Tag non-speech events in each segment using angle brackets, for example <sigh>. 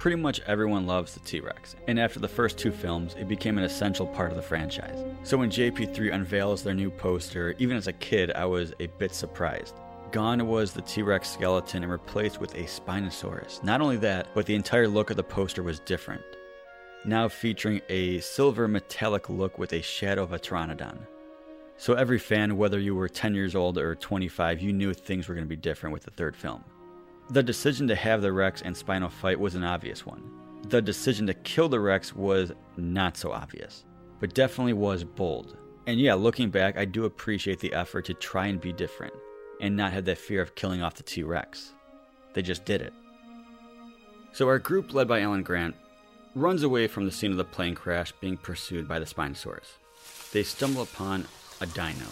Pretty much everyone loves the T Rex, and after the first two films, it became an essential part of the franchise. So when JP3 unveils their new poster, even as a kid, I was a bit surprised. Gone was the T Rex skeleton and replaced with a Spinosaurus. Not only that, but the entire look of the poster was different. Now featuring a silver metallic look with a shadow of a Pteranodon. So every fan, whether you were 10 years old or 25, you knew things were going to be different with the third film. The decision to have the Rex and Spino fight was an obvious one. The decision to kill the Rex was not so obvious, but definitely was bold. And yeah, looking back, I do appreciate the effort to try and be different and not have that fear of killing off the T Rex. They just did it. So, our group, led by Alan Grant, runs away from the scene of the plane crash being pursued by the Spinosaurus. They stumble upon a dino.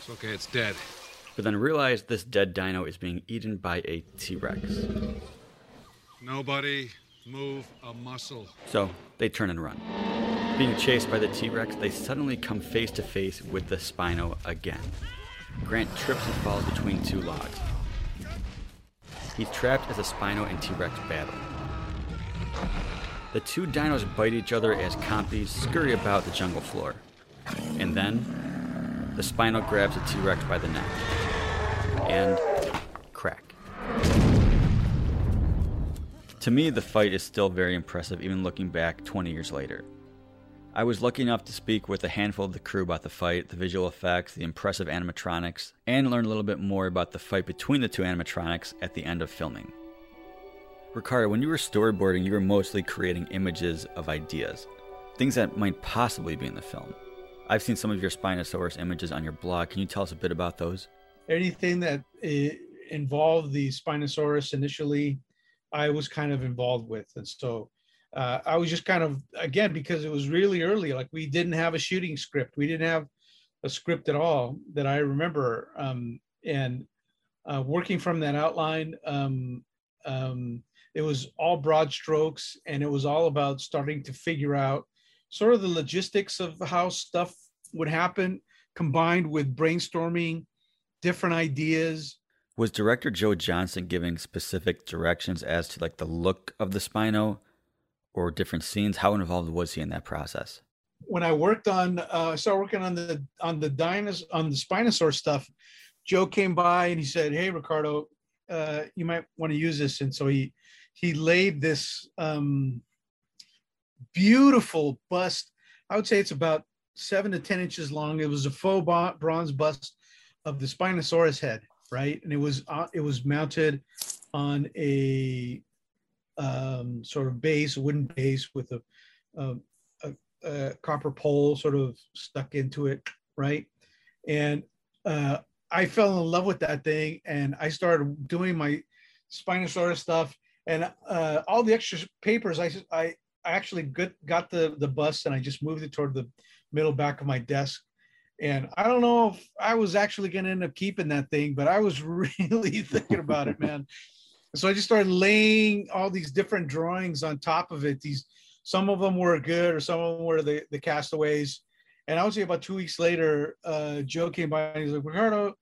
It's okay, it's dead but then realize this dead dino is being eaten by a T Rex. Nobody move a muscle. So they turn and run. Being chased by the T Rex, they suddenly come face to face with the Spino again. Grant trips and falls between two logs. He's trapped as a Spino and T Rex battle. The two dinos bite each other as compies scurry about the jungle floor. And then, the Spino grabs the T Rex by the neck and crack. To me, the fight is still very impressive, even looking back 20 years later. I was lucky enough to speak with a handful of the crew about the fight, the visual effects, the impressive animatronics, and learn a little bit more about the fight between the two animatronics at the end of filming. Ricardo, when you were storyboarding, you were mostly creating images of ideas, things that might possibly be in the film. I've seen some of your Spinosaurus images on your blog. Can you tell us a bit about those? anything that uh, involved the Spinosaurus initially, I was kind of involved with. And so uh, I was just kind of, again, because it was really early, like we didn't have a shooting script. We didn't have a script at all that I remember. Um, and uh, working from that outline, um, um, it was all broad strokes and it was all about starting to figure out sort of the logistics of how stuff would happen combined with brainstorming different ideas. Was director Joe Johnston giving specific directions as to like the look of the Spino or different scenes? How involved was he in that process? When I worked on, uh, I started working on the on the dinos on the Spinosaur stuff. Joe came by and he said, "Hey, Ricardo, uh, you might want to use this." And so he he laid this um, beautiful bust. I would say it's about seven to ten inches long. It was a faux bronze bust of the Spinosaurus head, right? And it was uh, it was mounted on a um, sort of base, a wooden base with a, a, a, a, copper pole sort of stuck into it, right? And uh, I fell in love with that thing, and I started doing my Spinosaurus stuff, and uh, all the extra papers. I I, I actually got got the the bus, and I just moved it toward the middle back of my desk and I don't know if I was actually going to end up keeping that thing, but I was <laughs> really thinking about it, man. So I just started laying all these different drawings on top of it. These, some of them were good, or some of them were the, the castaways. And I would say about two weeks later, uh, Joe came by and he's like, Ricardo,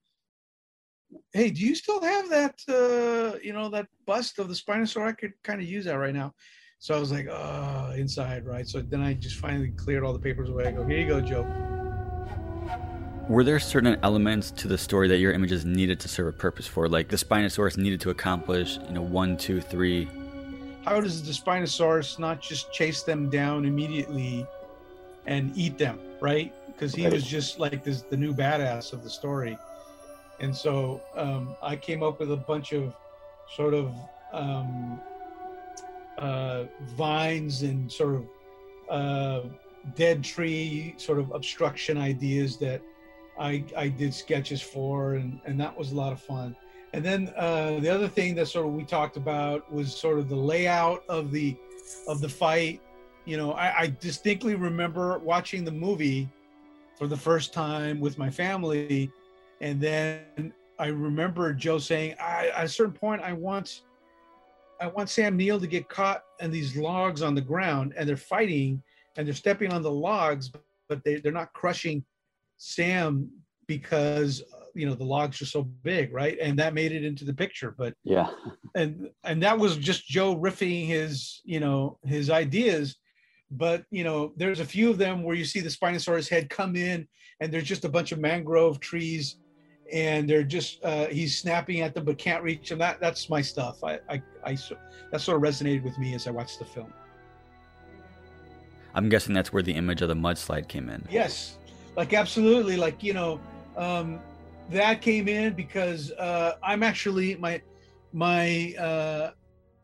hey, do you still have that, uh, you know, that bust of the Spinosaur? I could kind of use that right now. So I was like, oh, inside, right? So then I just finally cleared all the papers away. I go, here you go, Joe were there certain elements to the story that your images needed to serve a purpose for? Like the Spinosaurus needed to accomplish, you know, one, two, three. How does the Spinosaurus not just chase them down immediately and eat them, right? Because he right. was just like this, the new badass of the story. And so um, I came up with a bunch of sort of um, uh, vines and sort of uh, dead tree sort of obstruction ideas that I, I did sketches for, and, and that was a lot of fun. And then uh, the other thing that sort of we talked about was sort of the layout of the of the fight. You know, I, I distinctly remember watching the movie for the first time with my family, and then I remember Joe saying, I, at a certain point, I want I want Sam Neill to get caught in these logs on the ground, and they're fighting, and they're stepping on the logs, but they, they're not crushing Sam because you know the logs are so big, right? And that made it into the picture. But yeah, and and that was just Joe riffing his you know his ideas. But you know, there's a few of them where you see the Spinosaurus head come in, and there's just a bunch of mangrove trees, and they're just uh, he's snapping at them but can't reach them. That that's my stuff. I I, I that sort of resonated with me as I watched the film. I'm guessing that's where the image of the mudslide came in. Yes, like absolutely, like you know, um, that came in because uh, I'm actually my my uh,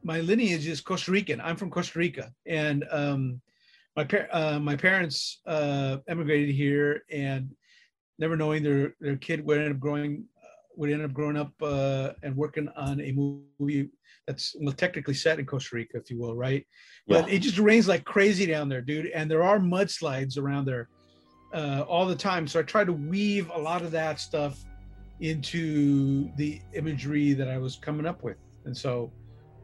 my lineage is Costa Rican. I'm from Costa Rica, and um, my par- uh, my parents uh, emigrated here, and never knowing their their kid would end up growing would end up growing up uh, and working on a movie that's well technically set in Costa Rica, if you will, right? Yeah. But it just rains like crazy down there, dude, and there are mudslides around there uh, all the time. So I try to weave a lot of that stuff into the imagery that I was coming up with, and so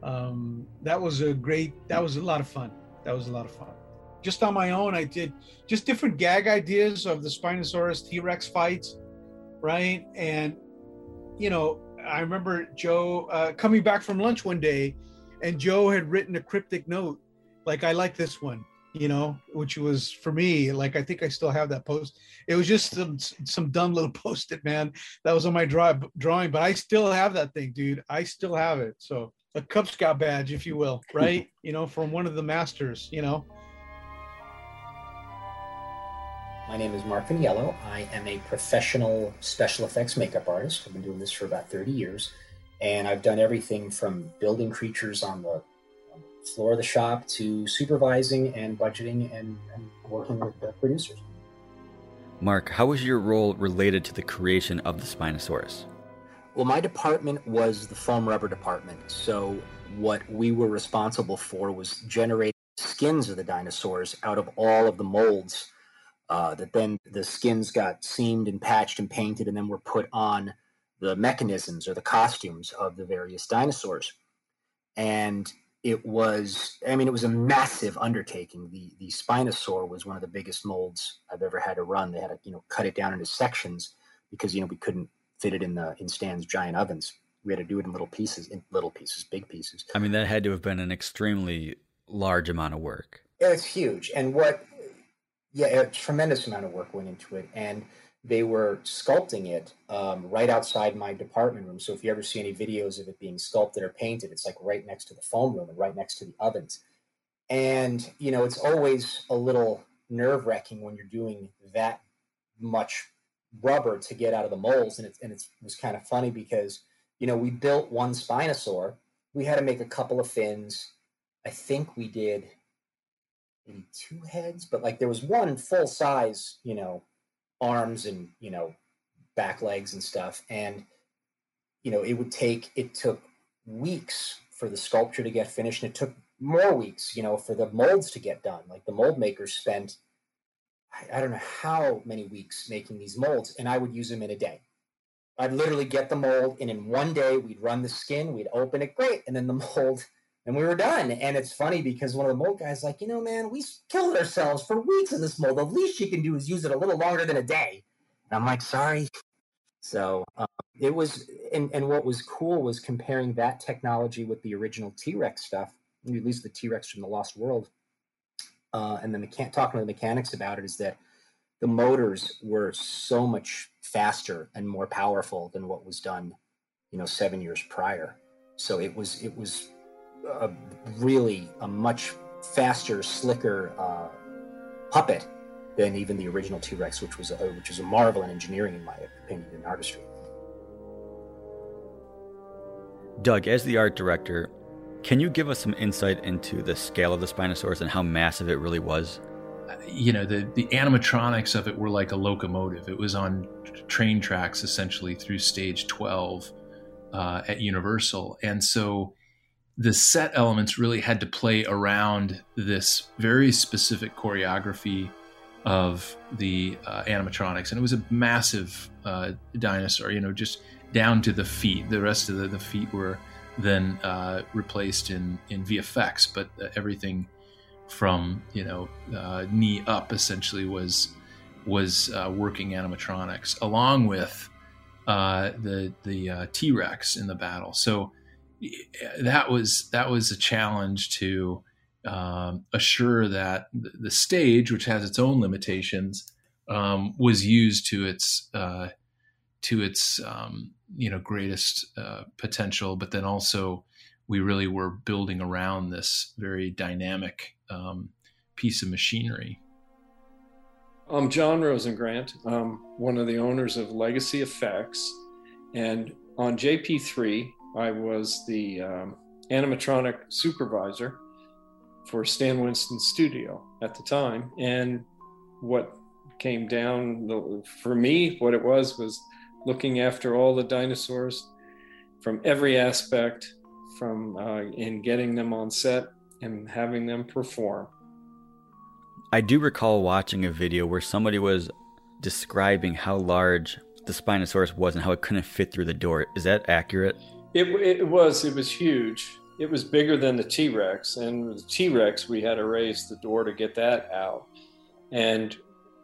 um, that was a great. That was a lot of fun. That was a lot of fun. Just on my own, I did just different gag ideas of the Spinosaurus T Rex fights, right? And you know, I remember Joe uh, coming back from lunch one day, and Joe had written a cryptic note, like "I like this one," you know, which was for me. Like I think I still have that post. It was just some some dumb little <laughs> post-it man that was on my draw, drawing, but I still have that thing, dude. I still have it. So a Cub Scout badge, if you will, right? <laughs> you know, from one of the masters. You know. My name is Mark Viniello. I am a professional special effects makeup artist. I've been doing this for about 30 years. And I've done everything from building creatures on the, on the floor of the shop to supervising and budgeting and, and working with the producers. Mark, how was your role related to the creation of the Spinosaurus? Well, my department was the foam rubber department. So, what we were responsible for was generating skins of the dinosaurs out of all of the molds uh, that then the skins got seamed and patched and painted and then were put on the mechanisms or the costumes of the various dinosaurs. And it was, I mean, it was a massive undertaking. The the Spinosaur was one of the biggest molds I've ever had to run. They had to, you know, cut it down into sections because, you know, we couldn't fit it in the in Stan's giant ovens. We had to do it in little pieces, in little pieces, big pieces. I mean, that had to have been an extremely large amount of work. It's huge. And what yeah, a tremendous amount of work went into it, and they were sculpting it um, right outside my department room. So if you ever see any videos of it being sculpted or painted, it's like right next to the foam room and right next to the ovens. And you know, it's always a little nerve wracking when you're doing that much rubber to get out of the molds, and it and it was kind of funny because you know we built one Spinosaur, we had to make a couple of fins. I think we did maybe two heads, but like there was one full size, you know, arms and you know, back legs and stuff, and you know, it would take it took weeks for the sculpture to get finished, and it took more weeks, you know, for the molds to get done. Like the mold makers spent, I, I don't know how many weeks making these molds, and I would use them in a day. I'd literally get the mold, and in one day we'd run the skin, we'd open it, great, and then the <laughs> mold and we were done. And it's funny because one of the mold guys like, you know, man, we killed ourselves for weeks in this mold. The least you can do is use it a little longer than a day. And I'm like, sorry. So um, it was, and, and what was cool was comparing that technology with the original T Rex stuff, at least the T Rex from the Lost World. Uh, and then the can talking to the mechanics about it is that the motors were so much faster and more powerful than what was done, you know, seven years prior. So it was it was a really a much faster, slicker uh, puppet than even the original T Rex, which was a, which is a marvel in engineering, in my opinion, and artistry. Doug, as the art director, can you give us some insight into the scale of the Spinosaurus and how massive it really was? You know, the, the animatronics of it were like a locomotive. It was on train tracks essentially through stage 12 uh, at Universal. And so the set elements really had to play around this very specific choreography of the uh, animatronics, and it was a massive uh, dinosaur. You know, just down to the feet. The rest of the, the feet were then uh, replaced in in VFX, but uh, everything from you know uh, knee up essentially was was uh, working animatronics, along with the the T Rex in the battle. So that was that was a challenge to um, assure that the stage, which has its own limitations, um, was used to its uh, to its um, you know greatest uh, potential, but then also we really were building around this very dynamic um, piece of machinery. I'm John Rosengrant. I'm one of the owners of Legacy Effects. And on JP3, I was the um, animatronic supervisor for Stan Winston Studio at the time. And what came down for me, what it was, was looking after all the dinosaurs from every aspect, from uh, in getting them on set and having them perform. I do recall watching a video where somebody was describing how large the Spinosaurus was and how it couldn't fit through the door. Is that accurate? It, it was. It was huge. It was bigger than the T Rex. And the T Rex, we had to raise the door to get that out. And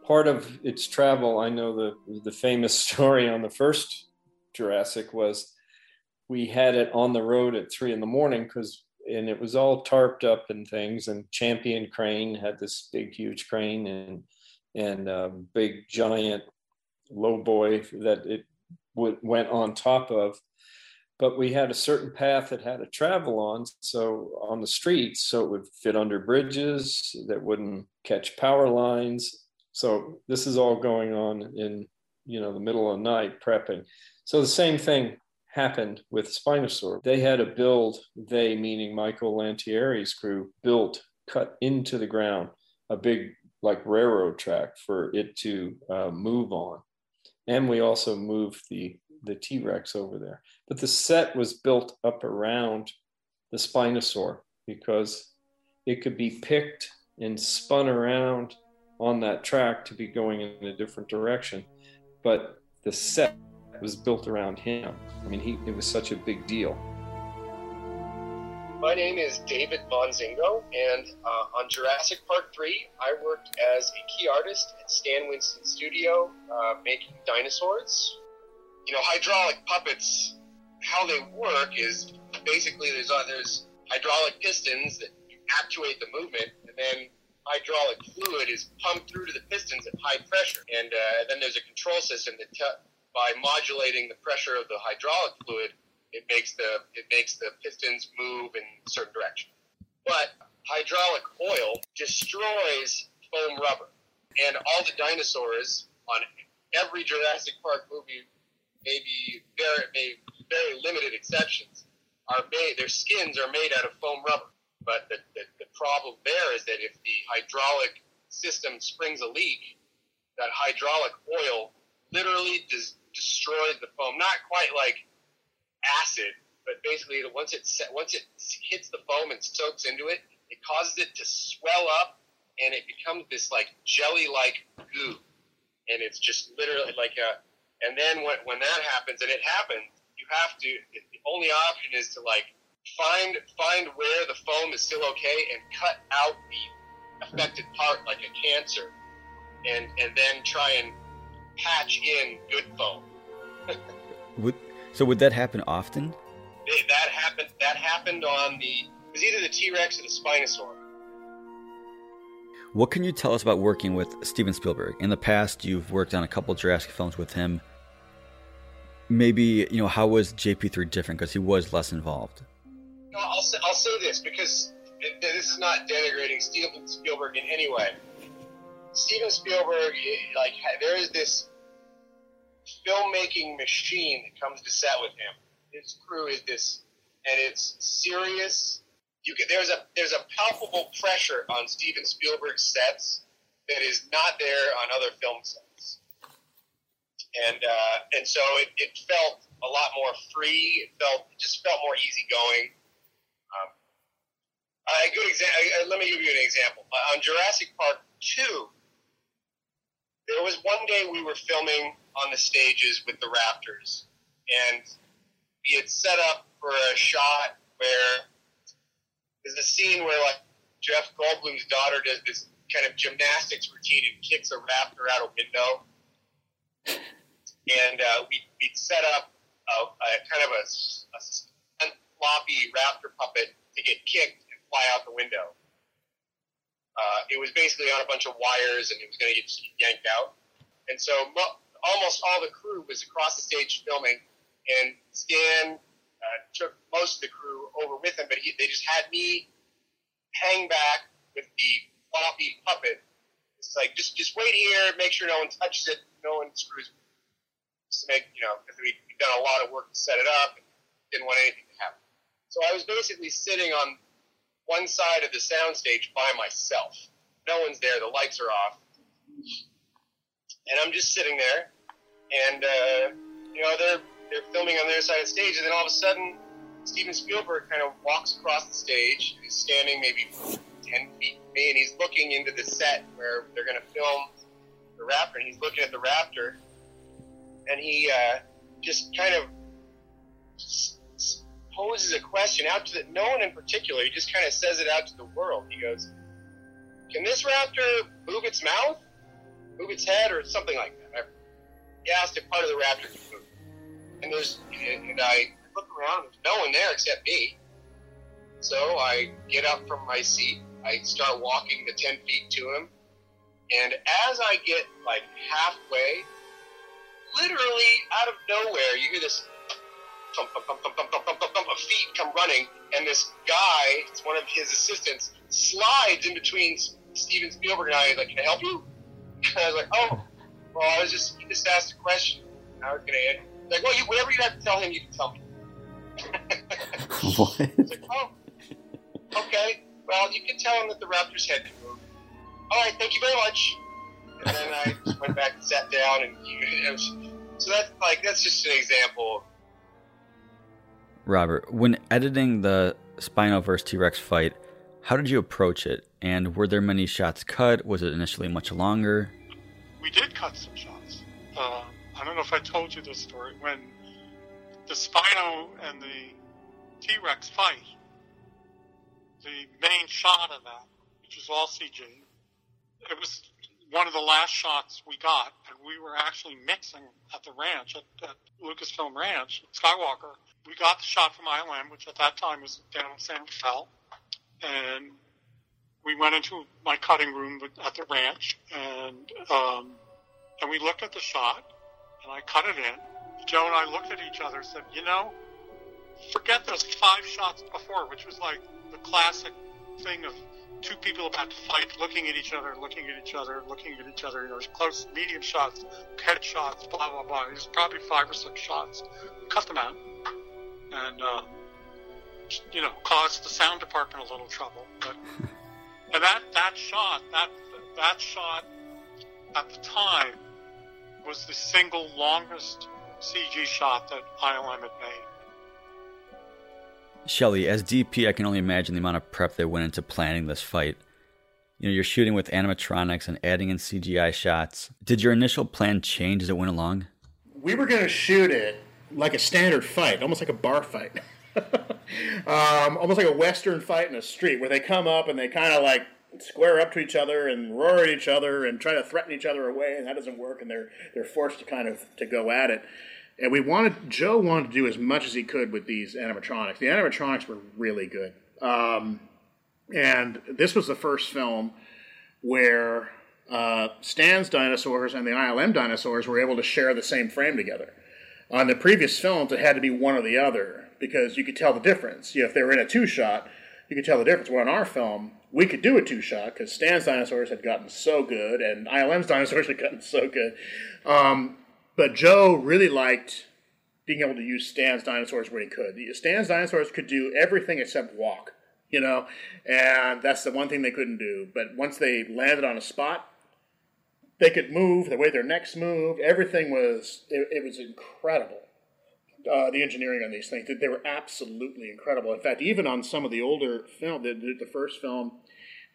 part of its travel, I know the, the famous <laughs> story on the first Jurassic was we had it on the road at three in the morning because and it was all tarped up and things. And Champion Crane had this big, huge crane and and a big giant low boy that it w- went on top of. But we had a certain path that had to travel on, so on the streets, so it would fit under bridges that wouldn't catch power lines. So this is all going on in you know the middle of the night prepping. So the same thing happened with Spinosaur. They had a build, they meaning Michael Lantieri's crew, built, cut into the ground a big like railroad track for it to uh, move on. And we also moved the, the T Rex over there. But the set was built up around the Spinosaur because it could be picked and spun around on that track to be going in a different direction. But the set was built around him. I mean, he, it was such a big deal. My name is David Monzingo, and uh, on Jurassic Park 3, I worked as a key artist at Stan Winston Studio uh, making dinosaurs. You know, hydraulic puppets, how they work is basically there's, uh, there's hydraulic pistons that actuate the movement, and then hydraulic fluid is pumped through to the pistons at high pressure. And uh, then there's a control system that by modulating the pressure of the hydraulic fluid, it makes the it makes the pistons move in a certain direction. But hydraulic oil destroys foam rubber, and all the dinosaurs on every Jurassic Park movie, maybe very maybe very limited exceptions, are made. Their skins are made out of foam rubber. But the, the, the problem there is that if the hydraulic system springs a leak, that hydraulic oil literally does destroys the foam. Not quite like acid, but basically once it once it hits the foam and soaks into it, it causes it to swell up and it becomes this like jelly-like goo, and it's just literally like a. And then when when that happens, and it happens, you have to. The only option is to like find find where the foam is still okay and cut out the affected part like a cancer, and and then try and patch in good foam. <laughs> would so would that happen often? That happened. That happened on the. It was either the T Rex or the Spinosaur. What can you tell us about working with Steven Spielberg? In the past, you've worked on a couple Jurassic films with him. Maybe you know how was JP3 different because he was less involved. I'll say, I'll say this because this is not denigrating Steven Spielberg in any way. Steven Spielberg, eh, like there is this filmmaking machine that comes to set with him. His crew is this, and it's serious. You can, there's a there's a palpable pressure on Steven Spielberg's sets that is not there on other film sets, and uh, and so it, it felt a lot more free. It felt it just felt more easygoing. Um, a good example. Let me give you an example. Uh, on Jurassic Park two, there was one day we were filming on the stages with the Raptors, and we had set up for a shot where there's a scene where like Jeff Goldblum's daughter does this kind of gymnastics routine and kicks a raptor out a window. And uh, we, we set up a, a kind of a, a floppy raptor puppet to get kicked and fly out the window. Uh, it was basically on a bunch of wires and it was going to get yanked out. And so mo- almost all the crew was across the stage filming, and Stan uh, took most of the crew over with him, but he, they just had me hang back with the floppy puppet. It's like just just wait here, make sure no one touches it, no one screws. It. Just to make you know, because we, we've done a lot of work to set it up, and didn't want anything to happen. So I was basically sitting on one side of the soundstage by myself. No one's there. The lights are off, and I'm just sitting there. And uh, you know, they're they're filming on their side of the stage, and then all of a sudden, Steven Spielberg kind of walks across the stage. He's standing maybe ten feet from me, and he's looking into the set where they're going to film the Raptor, and he's looking at the Raptor, and he uh, just kind of poses a question out to the, no one in particular. He just kind of says it out to the world. He goes, "Can this raptor move its mouth, move its head, or something like that?" He asked if part of the raptor and there's and I look around. There's no one there except me. So I get up from my seat. I start walking the ten feet to him. And as I get like halfway, literally out of nowhere, you hear this thump, thump, thump, of feet come running, and this guy, it's one of his assistants, slides in between Steven Spielberg and I. He's like, "Can I help you?" <laughs> And I was like, "Oh, well, I was just he just asked a question. I was going to like, well, you whatever you have to tell him, you can tell me. <laughs> what? Like, oh, okay. Well, you can tell him that the Raptor's head can move. All right, thank you very much. And then I just went back and sat down, and you know, so that's like that's just an example. Robert, when editing the Spino versus T Rex fight, how did you approach it? And were there many shots cut? Was it initially much longer? we did cut some shots. Uh, I don't know if I told you this story. When the Spino and the T Rex fight, the main shot of that, which was all CG, it was one of the last shots we got, and we were actually mixing at the ranch, at, at Lucasfilm Ranch, Skywalker. We got the shot from ILM, which at that time was down in San Rafael, and we went into my cutting room at the ranch, and um, and we looked at the shot, and I cut it in. Joe and I looked at each other, and said, "You know, forget those five shots before, which was like the classic thing of two people about to fight, looking at each other, looking at each other, looking at each other. You know, close, medium shots, head shots, blah blah blah. There's probably five or six shots. Cut them out, and uh, you know, caused the sound department a little trouble. But <laughs> and that that shot, that that shot at the time was the single longest CG shot that ILM had made. Shelley, as DP, I can only imagine the amount of prep that went into planning this fight. You know, you're shooting with animatronics and adding in CGI shots. Did your initial plan change as it went along? We were going to shoot it like a standard fight, almost like a bar fight. <laughs> um, almost like a western fight in a street where they come up and they kind of like square up to each other and roar at each other and try to threaten each other away and that doesn't work and they're they're forced to kind of to go at it. And we wanted joe wanted to do as much as he could with these animatronics. The animatronics were really good. Um, and this was the first film where uh, stan's dinosaurs and the ilm dinosaurs were able to share the same frame together. On the previous films it had to be one or the other because you could tell the difference. You know, if they were in a two shot you could tell the difference. Well in our film we could do a two shot because Stan's dinosaurs had gotten so good and ILM's <laughs> dinosaurs had gotten so good. Um, but Joe really liked being able to use Stan's dinosaurs where he could. Stan's dinosaurs could do everything except walk, you know, and that's the one thing they couldn't do. But once they landed on a spot, they could move the way their necks moved. Everything was it, it was incredible. Uh, the engineering on these things they were absolutely incredible. In fact, even on some of the older film, the, the first film,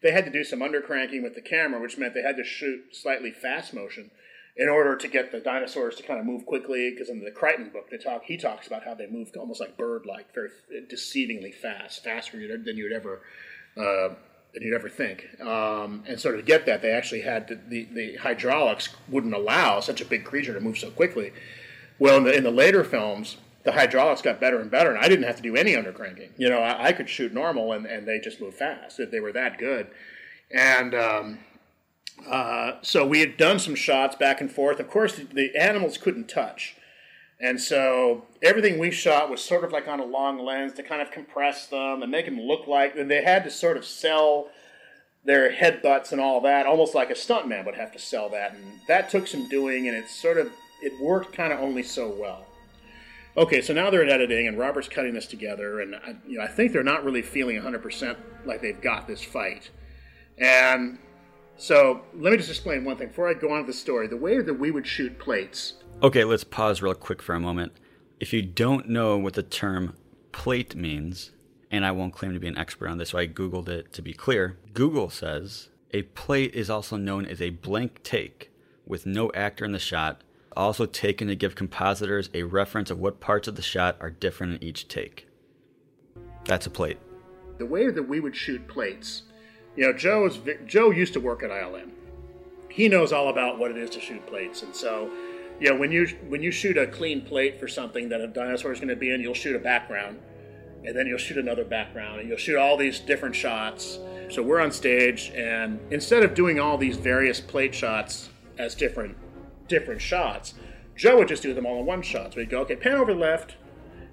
they had to do some undercranking with the camera, which meant they had to shoot slightly fast motion in order to get the dinosaurs to kind of move quickly. Because in the Crichton book, they talk he talks about how they moved almost like bird-like, very deceivingly fast, faster than you'd ever. Uh, than you'd ever think, um, and so to get that, they actually had to, the the hydraulics wouldn't allow such a big creature to move so quickly. Well, in the, in the later films, the hydraulics got better and better, and I didn't have to do any undercranking. You know, I, I could shoot normal, and, and they just moved fast. They were that good. And um, uh, so we had done some shots back and forth. Of course, the, the animals couldn't touch. And so everything we shot was sort of like on a long lens to kind of compress them and make them look like, and they had to sort of sell their headbutts and all that, almost like a stuntman would have to sell that. And that took some doing, and it sort of, it worked kind of only so well. Okay, so now they're in editing, and Robert's cutting this together, and I, you know, I think they're not really feeling 100% like they've got this fight. And so let me just explain one thing before I go on to the story. The way that we would shoot plates. Okay, let's pause real quick for a moment. If you don't know what the term plate means, and I won't claim to be an expert on this, so I Googled it to be clear. Google says a plate is also known as a blank take with no actor in the shot also taken to give compositors a reference of what parts of the shot are different in each take. That's a plate. The way that we would shoot plates, you know, Joe is Joe used to work at ILM. He knows all about what it is to shoot plates, and so, you know, when you when you shoot a clean plate for something that a dinosaur is going to be in, you'll shoot a background, and then you'll shoot another background, and you'll shoot all these different shots. So we're on stage, and instead of doing all these various plate shots as different different shots. Joe would just do them all in one shot. So he'd go, okay, pan over left,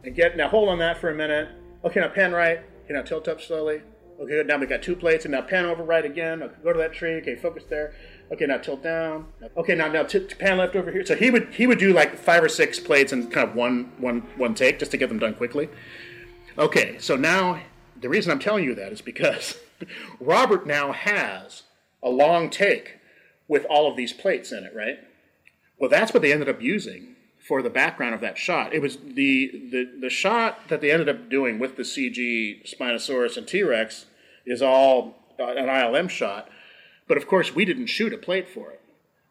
and get now hold on that for a minute. Okay, now pan right. Okay, now tilt up slowly. Okay, good. Now we got two plates, and now pan over right again. Okay, go to that tree. Okay, focus there. Okay, now tilt down. Okay, now now t- pan left over here. So he would he would do like five or six plates in kind of one one one take just to get them done quickly. Okay, so now the reason I'm telling you that is because <laughs> Robert now has a long take with all of these plates in it, right? Well, that's what they ended up using for the background of that shot. It was the, the, the shot that they ended up doing with the CG Spinosaurus and T Rex is all an ILM shot. But of course, we didn't shoot a plate for it.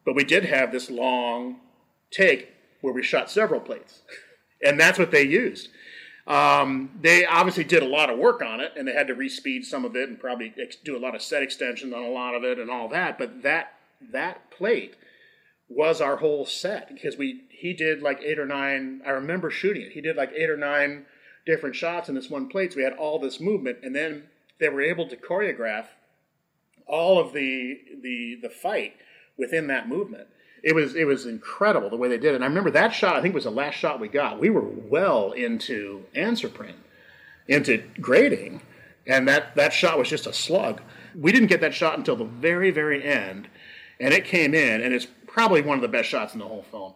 But we did have this long take where we shot several plates. <laughs> And that's what they used. Um, they obviously did a lot of work on it, and they had to respeed some of it and probably ex- do a lot of set extensions on a lot of it and all that. But that that plate was our whole set because we he did like eight or nine. I remember shooting it. He did like eight or nine different shots in this one plate. So we had all this movement, and then they were able to choreograph all of the the the fight within that movement. It was it was incredible the way they did it. And I remember that shot. I think was the last shot we got. We were well into answer print, into grading, and that that shot was just a slug. We didn't get that shot until the very very end, and it came in, and it's probably one of the best shots in the whole film.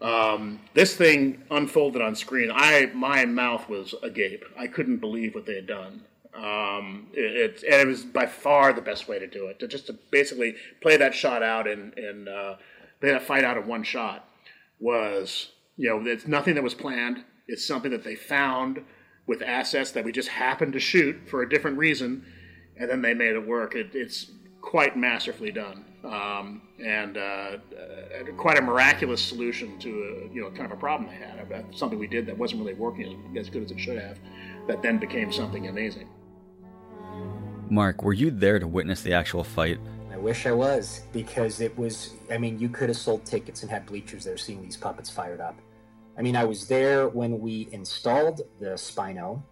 Um, this thing unfolded on screen. I my mouth was agape. I couldn't believe what they had done. Um, it, it, and it was by far the best way to do it. To just to basically play that shot out and and uh, play that fight out in one shot was you know it's nothing that was planned. It's something that they found with assets that we just happened to shoot for a different reason, and then they made it work. It, it's quite masterfully done um, and uh, uh, quite a miraculous solution to a, you know kind of a problem they had about something we did that wasn't really working as good as it should have that then became something amazing. Mark were you there to witness the actual fight? I wish i was because it was i mean you could have sold tickets and had bleachers there seeing these puppets fired up. I mean i was there when we installed the spino.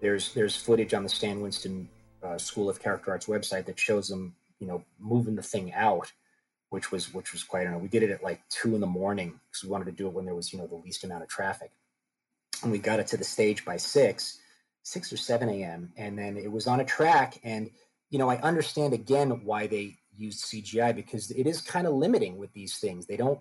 There's there's footage on the stan winston uh, school of character arts website that shows them you know, moving the thing out, which was which was quite. I know we did it at like two in the morning because we wanted to do it when there was you know the least amount of traffic, and we got it to the stage by six, six or seven a.m. and then it was on a track. And you know, I understand again why they used CGI because it is kind of limiting with these things. They don't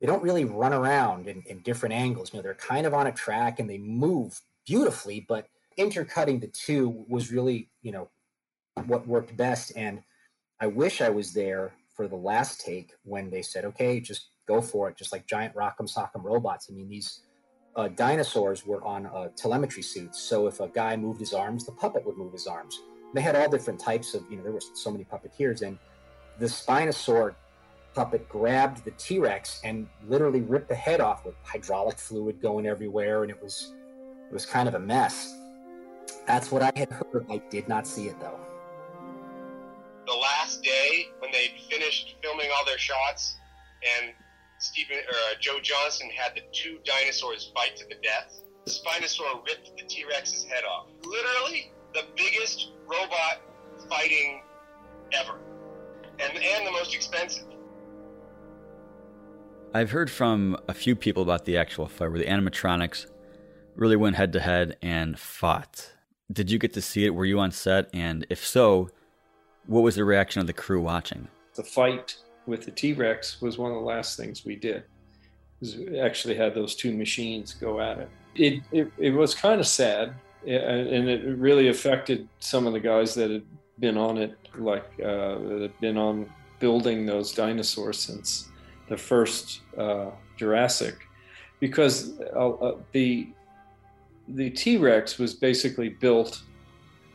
they don't really run around in, in different angles. You know, they're kind of on a track and they move beautifully, but intercutting the two was really you know what worked best and I wish I was there for the last take when they said, okay, just go for it, just like giant rock'em sock'em robots. I mean, these uh, dinosaurs were on uh, telemetry suits. So if a guy moved his arms, the puppet would move his arms. They had all different types of, you know, there were so many puppeteers. And the Spinosaur puppet grabbed the T Rex and literally ripped the head off with hydraulic fluid going everywhere. And it was, it was kind of a mess. That's what I had heard. I did not see it though when they finished filming all their shots and Steven or uh, Joe Johnston had the two dinosaurs fight to the death. The Spinosaur ripped the T Rex's head off. Literally the biggest robot fighting ever, and and the most expensive. I've heard from a few people about the actual fight where the animatronics really went head to head and fought. Did you get to see it? Were you on set? And if so, what was the reaction of the crew watching? The fight with the T Rex was one of the last things we did. We actually had those two machines go at it. It, it, it was kind of sad, and it really affected some of the guys that had been on it, like uh, that had been on building those dinosaurs since the first uh, Jurassic, because uh, uh the the T Rex was basically built,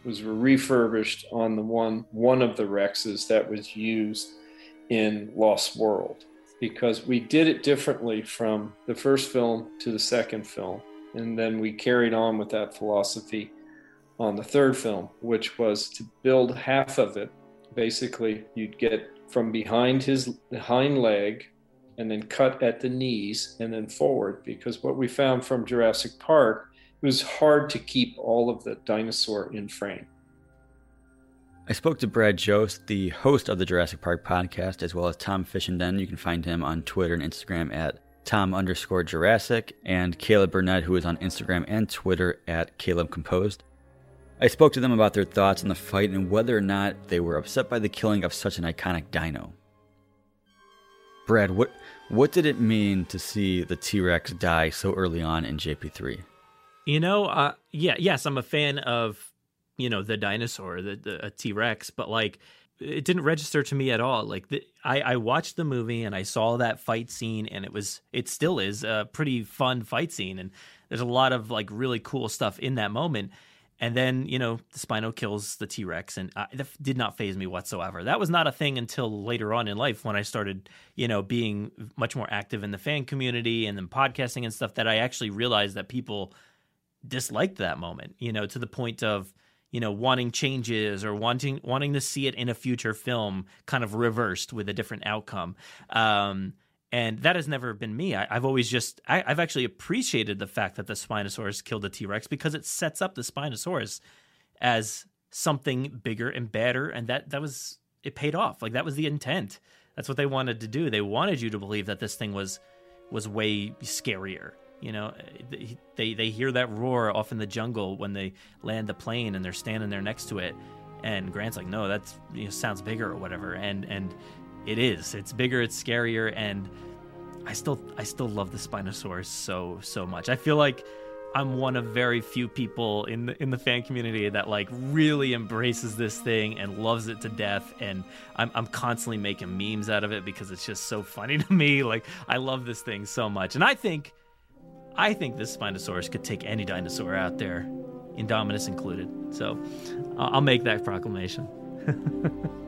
was refurbished on the one one of the Rexes that was used in Lost World, because we did it differently from the first film to the second film, and then we carried on with that philosophy on the third film, which was to build half of it. Basically, you'd get from behind his hind leg and then cut at the knees and then forward because what we found from Jurassic Park it was hard to keep all of the dinosaur in frame. I spoke to Brad Jost, the host of the Jurassic Park podcast, as well as Tom Fishenden. You can find him on Twitter and Instagram at Tom underscore Jurassic, and Caleb Burnett, who is on Instagram and Twitter at Caleb Composed. I spoke to them about their thoughts on the fight and whether or not they were upset by the killing of such an iconic dino. Brad, what what did it mean to see the T Rex die so early on in JP3? You know, uh, yeah, yes, I'm a fan of you know the dinosaur, the, the T Rex, but like it didn't register to me at all. Like the, I, I watched the movie and I saw that fight scene, and it was it still is a pretty fun fight scene, and there's a lot of like really cool stuff in that moment. And then you know the Spino kills the T Rex, and I, that did not phase me whatsoever. That was not a thing until later on in life when I started, you know, being much more active in the fan community and then podcasting and stuff. That I actually realized that people disliked that moment, you know, to the point of you know wanting changes or wanting wanting to see it in a future film kind of reversed with a different outcome. Um, and that has never been me. I, have always just I, have actually appreciated the fact that the spinosaurus killed the t-rex because it sets up the spinosaurus as something bigger and better and that that was it paid off. Like that was the intent. That's what they wanted to do. They wanted you to believe that this thing was was way scarier you know, eh, they they hear that roar off in the jungle when they land the plane and they're standing there next to it. And Grant's like, no, that's you know, sounds bigger or whatever. And and it is. It's bigger. It's scarier. And I still I still love the Spinosaurus so so much. I feel like I'm one of very few people in the in the fan community that like really embraces this thing and loves it to death and I'm I'm constantly making memes out of it because it's just so funny <laughs> to me like I love this thing so much and I think I think this Spinosaurus could take any dinosaur out there, Indominus included. So I'll make that proclamation. <laughs>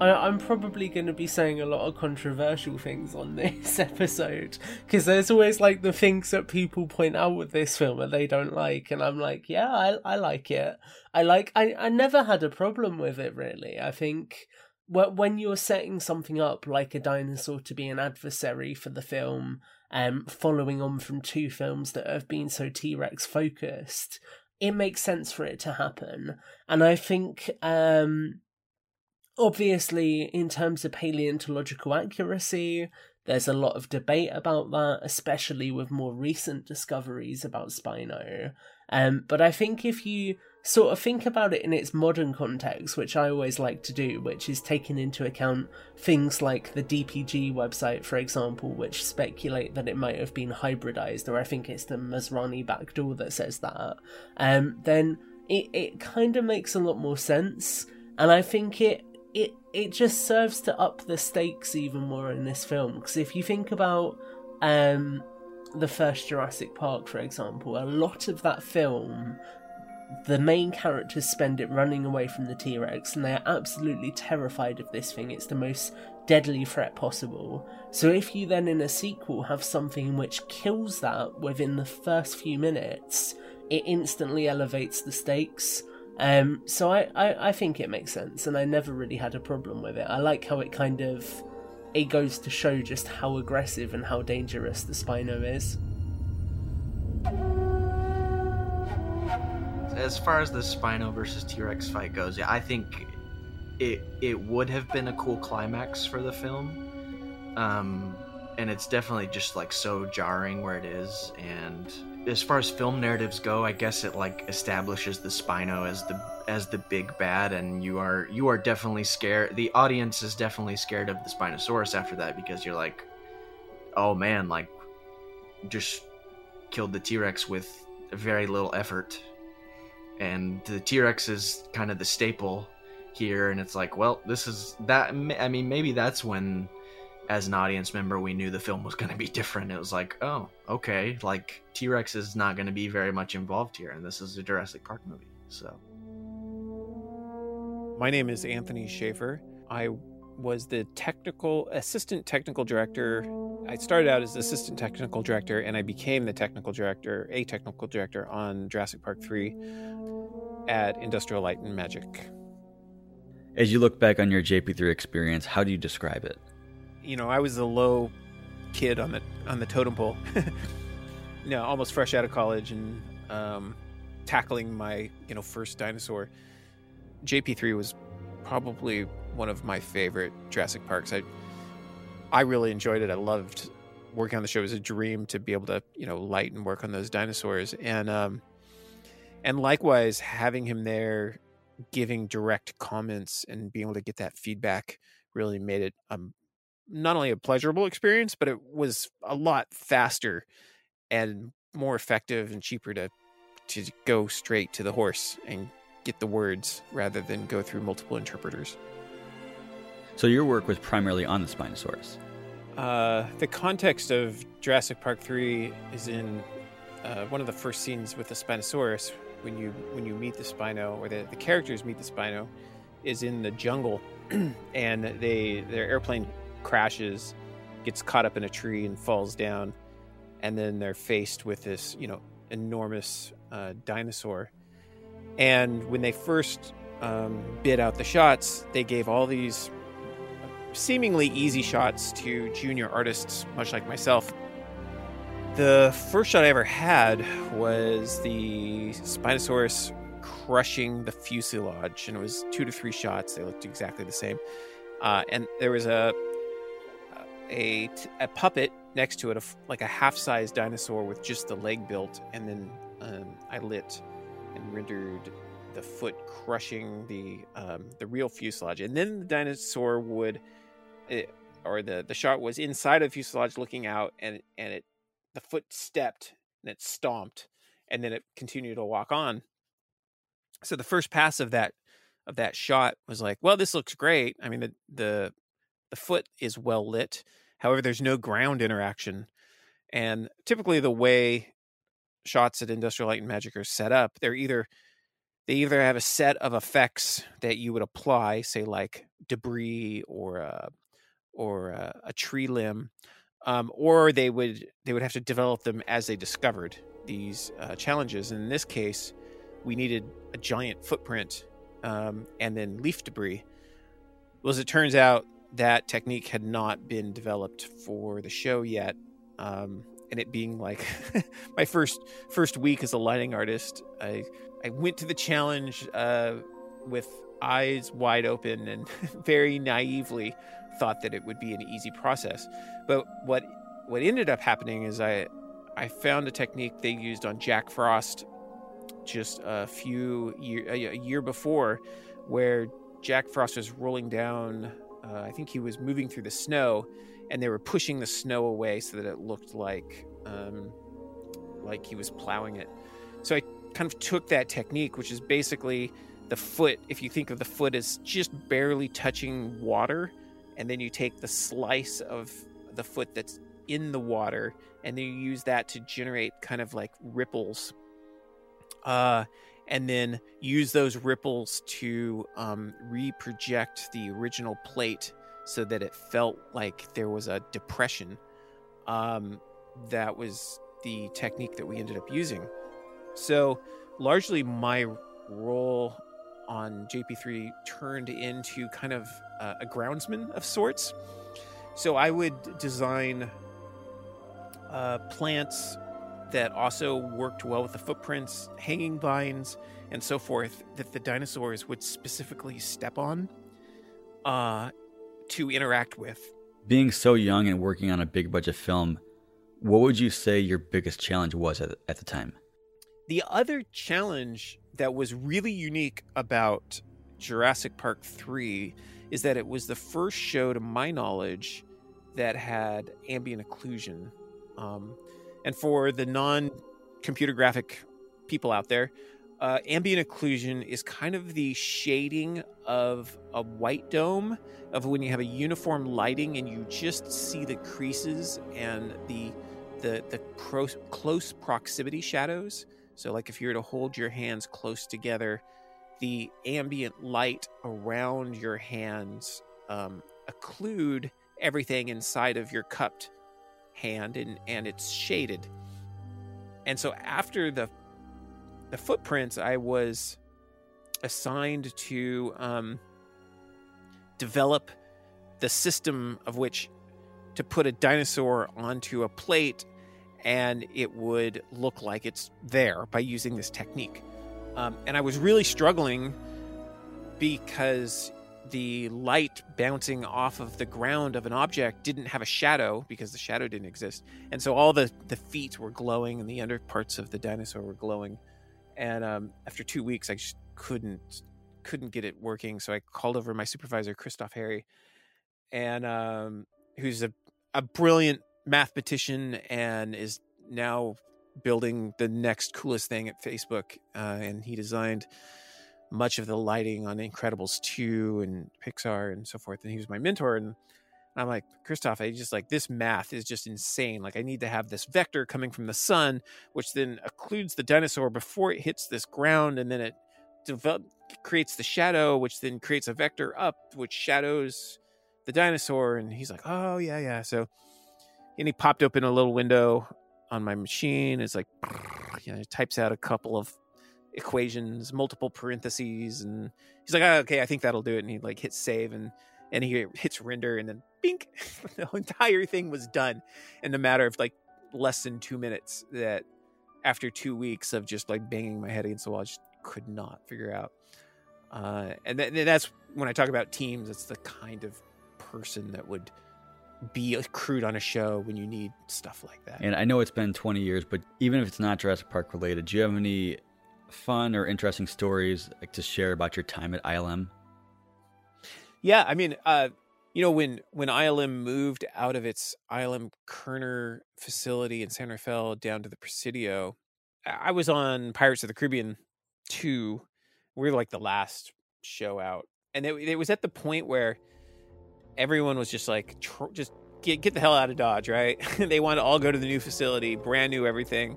I, am probably going to be saying a lot of controversial things on <laughs> this episode because there's always like the things that people point out with this film that they don't like, and I'm like, yeah, I I like it. I like. I I never had a problem with it really. I think when you're setting something up like a dinosaur to be an adversary for the film, um, following on from two films that have been so T Rex focused, it makes sense for it to happen. And I think, um, obviously, in terms of paleontological accuracy, there's a lot of debate about that, especially with more recent discoveries about Spino. Um, but I think if you sort of think about it in its modern context, which I always like to do, which is taking into account things like the DPG website, for example, which speculate that it might have been hybridized, or I think it's the Masrani backdoor that says that, um, then it, it kind of makes a lot more sense. And I think it it it just serves to up the stakes even more in this film. Because if you think about um, the first Jurassic Park, for example, a lot of that film the main characters spend it running away from the T Rex, and they are absolutely terrified of this thing. It's the most deadly threat possible. So, if you then in a sequel have something which kills that within the first few minutes, it instantly elevates the stakes. Um, so I, I, I think it makes sense, and I never really had a problem with it. I like how it kind of it goes to show just how aggressive and how dangerous the Spino is. As far as the Spino versus T Rex fight goes, yeah, I think it it would have been a cool climax for the film. Um, and it's definitely just like so jarring where it is and as far as film narratives go i guess it like establishes the spino as the as the big bad and you are you are definitely scared the audience is definitely scared of the spinosaurus after that because you're like oh man like just killed the t-rex with very little effort and the t-rex is kind of the staple here and it's like well this is that i mean maybe that's when as an audience member, we knew the film was going to be <laughs> different. It was like, oh, okay, like T Rex is not going to be very much involved here, and this is a Jurassic Park movie. So, my name is Anthony Schaefer. I was the technical assistant technical director. I started out as assistant technical director, and I became the technical director, a technical director on Jurassic Park three at Industrial Light and Magic. As you look back on your JP3 experience, how do you describe it? you know, I was a low kid on the on the totem pole. <laughs> you know, almost fresh out of college and um, tackling my you know first dinosaur. JP3 was probably one of my favorite Jurassic Parks. I I really enjoyed it. I loved working on the show. It was a dream to be able to you know light and work on those dinosaurs and um and likewise having him there giving direct comments and being able to get that feedback really made it um, not only a pleasurable experience, but it was a lot faster and more effective and cheaper to to go straight to the horse and get the words rather than go through multiple interpreters. So your work was primarily on the Spinosaurus. Uh, the context of Jurassic Park three is in uh, one of the first scenes with the Spinosaurus when you when you meet the Spino or the, the characters meet the Spino is in the jungle <clears throat> and they their airplane crashes, gets caught up in a tree and falls down, and then they're faced with this, you know, enormous uh, dinosaur. And when they first um, bid out the shots, they gave all these seemingly easy shots to junior artists, much like myself. The first shot I ever had was the Spinosaurus crushing the fuselage, and it was two to three shots. They looked exactly the same. Uh, and there was a a, a puppet next to it, a, like a half-sized dinosaur with just the leg built, and then um, I lit and rendered the foot crushing the um, the real fuselage, and then the dinosaur would, it, eh, or the the shot was inside of the fuselage looking out, and and it the foot stepped and it stomped, and then it continued to walk on. So the first pass of that of that shot was like, well, this looks great. I mean, the the the foot is well lit However, there's no ground interaction. And typically the way shots at Industrial Light and Magic are set up, they're either they either have a set of effects that you would apply, say like debris or a, or a, a tree limb, um, or they would they would have to develop them as they discovered these uh, challenges. And in this case, we needed a giant footprint um, and then leaf debris. Well, as it turns out, that technique had not been developed for the show yet. Um, and it being like <laughs> my first first week as a lighting artist, I I went to the challenge uh, with eyes wide open and <laughs> very naively thought that it would be an easy process. But what what ended up happening is I I found a technique they used on Jack Frost just a few year a year before, where Jack Frost was rolling down uh, I think he was moving through the snow, and they were pushing the snow away so that it looked like um, like he was plowing it. So I kind of took that technique, which is basically the foot. If you think of the foot as just barely touching water, and then you take the slice of the foot that's in the water, and then you use that to generate kind of like ripples. Uh, and then use those ripples to um, reproject the original plate so that it felt like there was a depression. Um, that was the technique that we ended up using. So, largely, my role on JP3 turned into kind of a groundsman of sorts. So I would design uh, plants that also worked well with the footprints, hanging vines, and so forth that the dinosaurs would specifically step on uh, to interact with. Being so young and working on a big budget film, what would you say your biggest challenge was at, at the time? The other challenge that was really unique about Jurassic Park 3 is that it was the first show, to my knowledge, that had ambient occlusion. Um, and for the non computer graphic people out there, uh, ambient occlusion is kind of the shading of a white dome of when you have a uniform lighting and you just see the creases and the the the pro- close proximity shadows. So, like if you were to hold your hands close together, the ambient light around your hands um, occlude everything inside of your cupped hand, and and it's shaded. And so, after the the footprints, I was assigned to um, develop the system of which to put a dinosaur onto a plate and it would look like it's there by using this technique. Um, and I was really struggling because the light bouncing off of the ground of an object didn't have a shadow because the shadow didn't exist. And so all the, the feet were glowing and the under parts of the dinosaur were glowing. And um, after two weeks, I just couldn't couldn't get it working. So I called over my supervisor, Christophe Hery, and um, who's a, a brilliant mathematician and is now building the next coolest thing at Facebook. Uh, and he designed much of the lighting on Incredibles 2 and Pixar and so forth. And he was my mentor. And I'm like, Christophe, I just like this math is just insane. Like, I need to have this vector coming from the sun, which then occludes the dinosaur before it hits this ground. And then it develop, creates the shadow, which then creates a vector up, which shadows the dinosaur. And he's like, oh, yeah, yeah. So, and he popped open a little window on my machine. It's like, <laughs> you know, it types out a couple of equations, multiple parentheses, and he's like, oh, okay, I think that'll do it. And he like hits save and and he hits render, and then bink, <laughs> the entire thing was done in a matter of like less than two minutes. That after two weeks of just like banging my head against the wall, I just could not figure out. Uh, and, th- and that's when I talk about teams. It's the kind of person that would be accrued on a show when you need stuff like that. And I know it's been 20 years, but even if it's not Jurassic Park related, do you have any fun or interesting stories like to share about your time at ILM? Yeah, I mean, uh, you know, when when ILM moved out of its ILM Kerner facility in San Rafael down to the Presidio, I was on Pirates of the Caribbean 2. We were like the last show out. And it, it was at the point where everyone was just like, tr- just get, get the hell out of Dodge, right? <laughs> they wanted to all go to the new facility, brand new everything.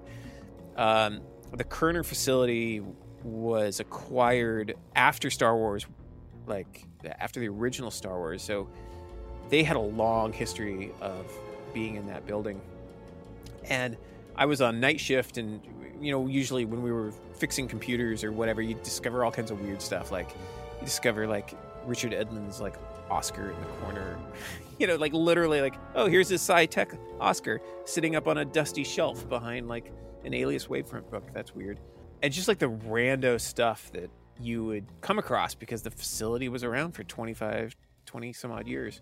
Um, the Kerner facility was acquired after Star Wars, like after the original Star Wars. So they had a long history of being in that building. And I was on night shift, and you know, usually when we were fixing computers or whatever, you discover all kinds of weird stuff. Like you discover like Richard Edlund's like Oscar in the corner. <laughs> You know, like literally, like, oh, here's this sci tech Oscar sitting up on a dusty shelf behind like an Alias Wavefront book. That's weird. And just like the rando stuff that you would come across because the facility was around for 25, 20 some odd years.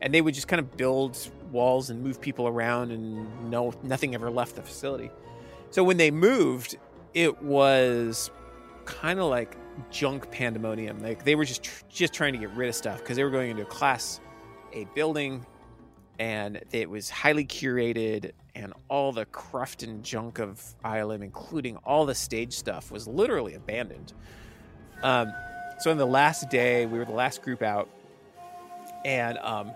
And they would just kind of build walls and move people around, and no, nothing ever left the facility. So when they moved, it was kind of like junk pandemonium. Like they were just tr- just trying to get rid of stuff because they were going into a class A building, and it was highly curated, and all the cruft and junk of ILM, including all the stage stuff, was literally abandoned. Um, so on the last day, we were the last group out, and um,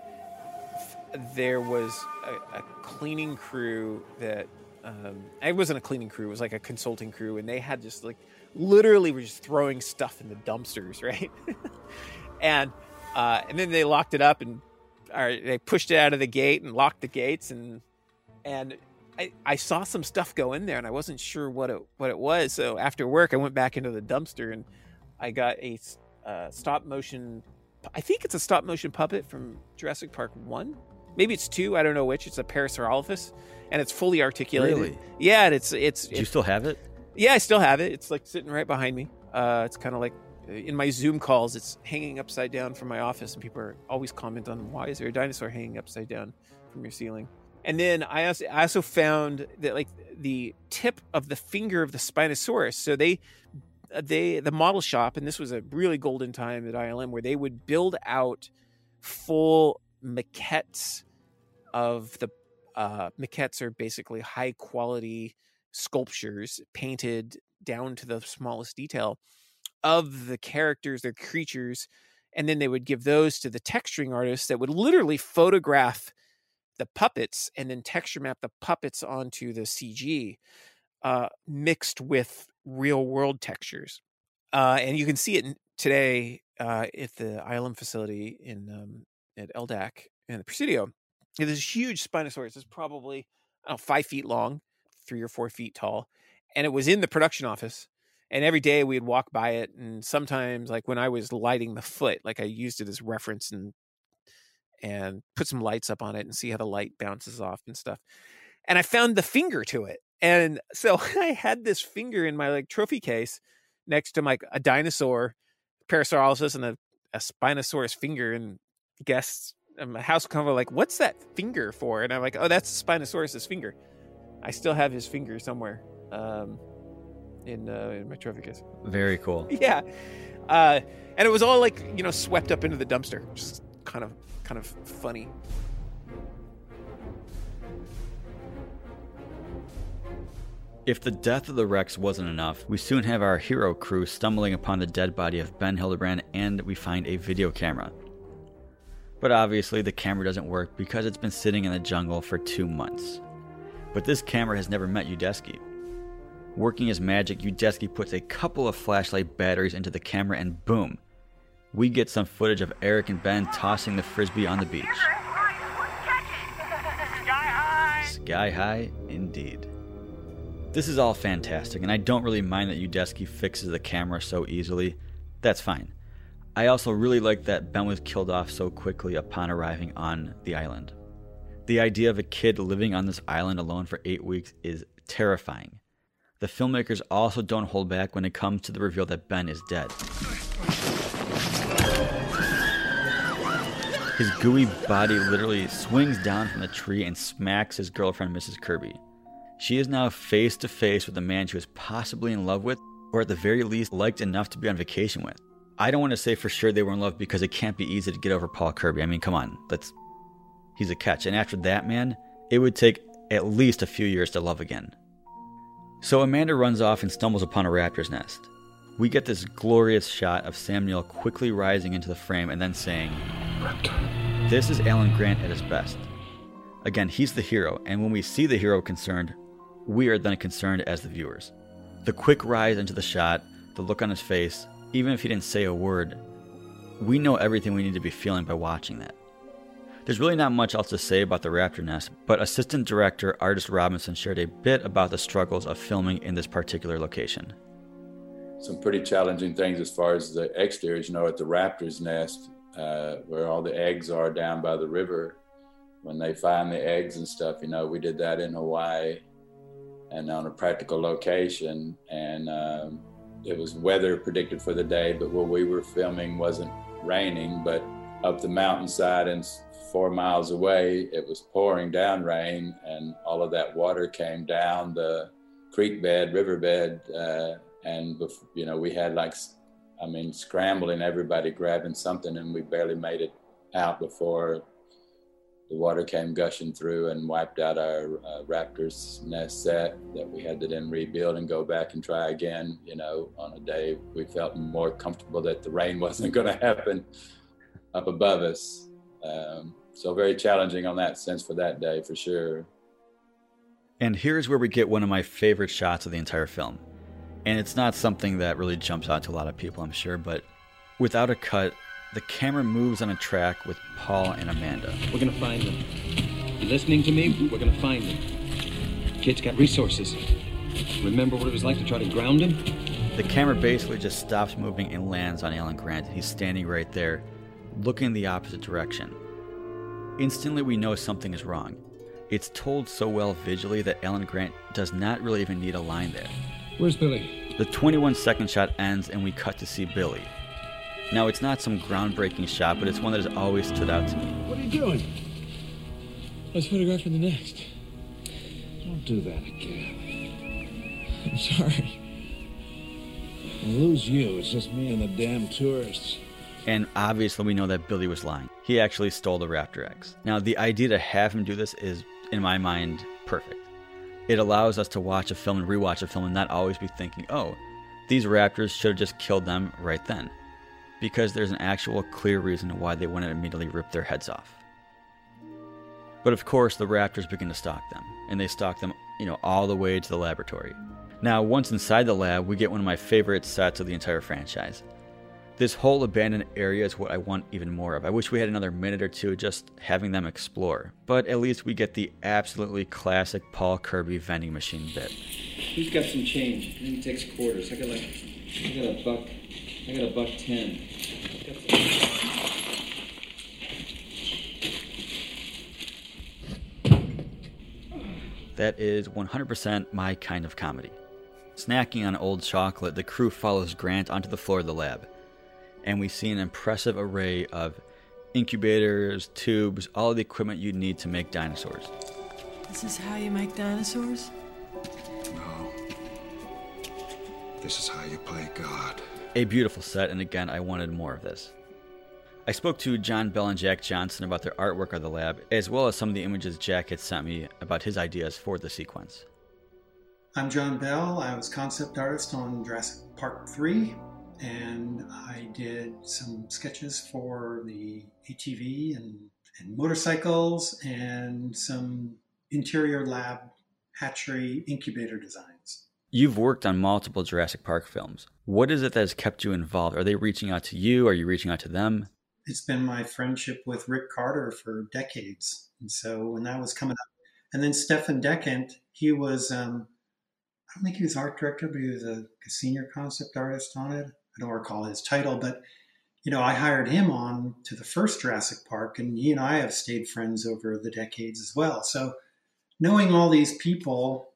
f- there was a, a cleaning crew that um, it wasn't a cleaning crew; it was like a consulting crew, and they had just like literally were just throwing stuff in the dumpsters, <laughs> right? and uh, and then they locked it up and or they pushed it out of the gate and locked the gates and and I, I saw some stuff go in there and I wasn't sure what it what it was. So after work, I went back into the dumpster and I got a uh, stop motion. I think it's a stop motion puppet from Jurassic Park One. Maybe it's two. I don't know which. It's a Parasaurolophus, and it's fully articulated. Really? Yeah, and it's it's. Do you it's- still have it? yeah, I still have it. It's like sitting right behind me. Uh, it's kind of like in my Zoom calls, it's hanging upside down from my office, and people are always comment on why is there a dinosaur hanging upside down from your ceiling. And then I also, I also found that like the tip of the finger of the Spinosaurus. So they they the model shop, and this was a really golden time at ILM where they would build out full maquettes of the uh, maquettes are basically high quality sculptures painted down to the smallest detail of the characters, their creatures, and then they would give those to the texturing artists that would literally photograph the puppets and then texture map the puppets onto the CG, uh, mixed with real world textures. Uh, and you can see it today uh, at the ILM facility in um, at LDAC in the Presidio. Is a huge Spinosaurus. It's probably I don't know, five feet long, three or four feet tall, and it was in the production office. And every day we'd walk by it, and sometimes, like when I was lighting the foot, like I used it as reference and and put some lights up on it and see how the light bounces off and stuff. And I found the finger to it, and so <laughs> I had this finger in my like trophy case next to like a dinosaur, Parasaurolophus, and a, a Spinosaurus finger. And guests and my house come over like, "What's that finger for?" And I'm like, "Oh, that's Spinosaurus's finger." I still have his finger somewhere um, in uh, in my trophy case. Very cool. <laughs> Yeah, uh, and it was all like you know swept up into the dumpster, is kind of kind of funny. If the death of the Rex wasn't enough, we soon have our hero crew stumbling upon the dead body of Ben Hildebrand and we find a video camera. But obviously, the camera doesn't work because it's been sitting in the jungle for two months. But this camera has never met Udesky. Working his magic, Udesky puts a couple of flashlight batteries into the camera and boom, we get some footage of Eric and Ben tossing the frisbee on the beach. Sky high, <laughs> Sky high indeed. This is all fantastic, and I don't really mind that Udesky fixes the camera so easily. That's fine. I also really like that Ben was killed off so quickly upon arriving on the island. The idea of a kid living on this island alone for eight weeks is terrifying. The filmmakers also don't hold back when it comes to the reveal that Ben is dead. His gooey body literally swings down from the tree and smacks his girlfriend, Mrs. Kirby. She is now face to face with a man she was possibly in love with, or at the very least liked enough to be on vacation with. I don't want to say for sure they were in love because it can't be easy to get over Paul Kirby. I mean, come on, that's he's a catch. And after that man, it would take at least a few years to love again. So Amanda runs off and stumbles upon a raptor's nest. We get this glorious shot of Samuel quickly rising into the frame and then saying, Raptor. This is Alan Grant at his best. Again, he's the hero, and when we see the hero concerned, we are then concerned as the viewers. The quick rise into the shot, the look on his face, even if he didn't say a word, we know everything we need to be feeling by watching that. There's really not much else to say about the Raptor Nest, but assistant director Artist Robinson shared a bit about the struggles of filming in this particular location. Some pretty challenging things as far as the exteriors, you know, at the Raptor's Nest, uh, where all the eggs are down by the river. When they find the eggs and stuff, you know, we did that in Hawaii and on a practical location. And um, it was weather predicted for the day, but where we were filming wasn't raining, but up the mountainside and four miles away, it was pouring down rain, and all of that water came down the creek bed, riverbed, uh, and you know we had like, I mean, scrambling, everybody grabbing something, and we barely made it out before the water came gushing through and wiped out our uh, raptor's nest set that we had to then rebuild and go back and try again. You know, on a day we felt more comfortable that the rain <laughs> wasn't going to happen up above us. Um, so very challenging on that sense for that day for sure. And here's where we get one of my favorite shots of the entire film. And it's not something that really jumps out to a lot of people, I'm sure, but without a cut, the camera moves on a track with Paul and Amanda. We're gonna find them. You listening to me? We're gonna find them. kid's got resources. Remember what it was like to try to ground him? The camera basically just stops moving and lands on Alan Grant. He's standing right there, looking in the opposite direction. Instantly, we know something is wrong. It's told so well visually that Alan Grant does not really even need a line there. Where's Billy? The 21 second shot ends and we cut to see Billy. Now, it's not some groundbreaking shot, but it's one that has always stood out to me. What are you doing? I was photographing the next. Don't do that again. I'm sorry. I'll lose you. It's just me and the damn tourists. And obviously, we know that Billy was lying. He actually stole the Raptor X. Now, the idea to have him do this is, in my mind, perfect. It allows us to watch a film and rewatch a film and not always be thinking, oh, these Raptors should have just killed them right then. Because there's an actual clear reason why they wouldn't immediately rip their heads off. But of course, the Raptors begin to stalk them, and they stalk them, you know, all the way to the laboratory. Now, once inside the lab, we get one of my favorite sets of the entire franchise. This whole abandoned area is what I want even more of. I wish we had another minute or two just having them explore, but at least we get the absolutely classic Paul Kirby vending machine bit. Who's got some change? He takes quarters. I got like, I got a buck, I got a buck ten. That is 100% my kind of comedy. Snacking on old chocolate, the crew follows Grant onto the floor of the lab, and we see an impressive array of incubators, tubes, all the equipment you'd need to make dinosaurs. This is how you make dinosaurs? No. This is how you play God. A beautiful set, and again, I wanted more of this. I spoke to John Bell and Jack Johnson about their artwork of the lab, as well as some of the images Jack had sent me about his ideas for the sequence. I'm John Bell. I was concept artist on Jurassic Park 3, and I did some sketches for the ATV and, and motorcycles and some interior lab hatchery incubator designs. You've worked on multiple Jurassic Park films. What is it that has kept you involved? Are they reaching out to you? Are you reaching out to them? It's been my friendship with Rick Carter for decades. And so when that was coming up, and then Stefan Dechant, he was, um, I don't think he was art director, but he was a senior concept artist on it. I don't recall his title, but you know, I hired him on to the first Jurassic Park, and he and I have stayed friends over the decades as well. So, knowing all these people,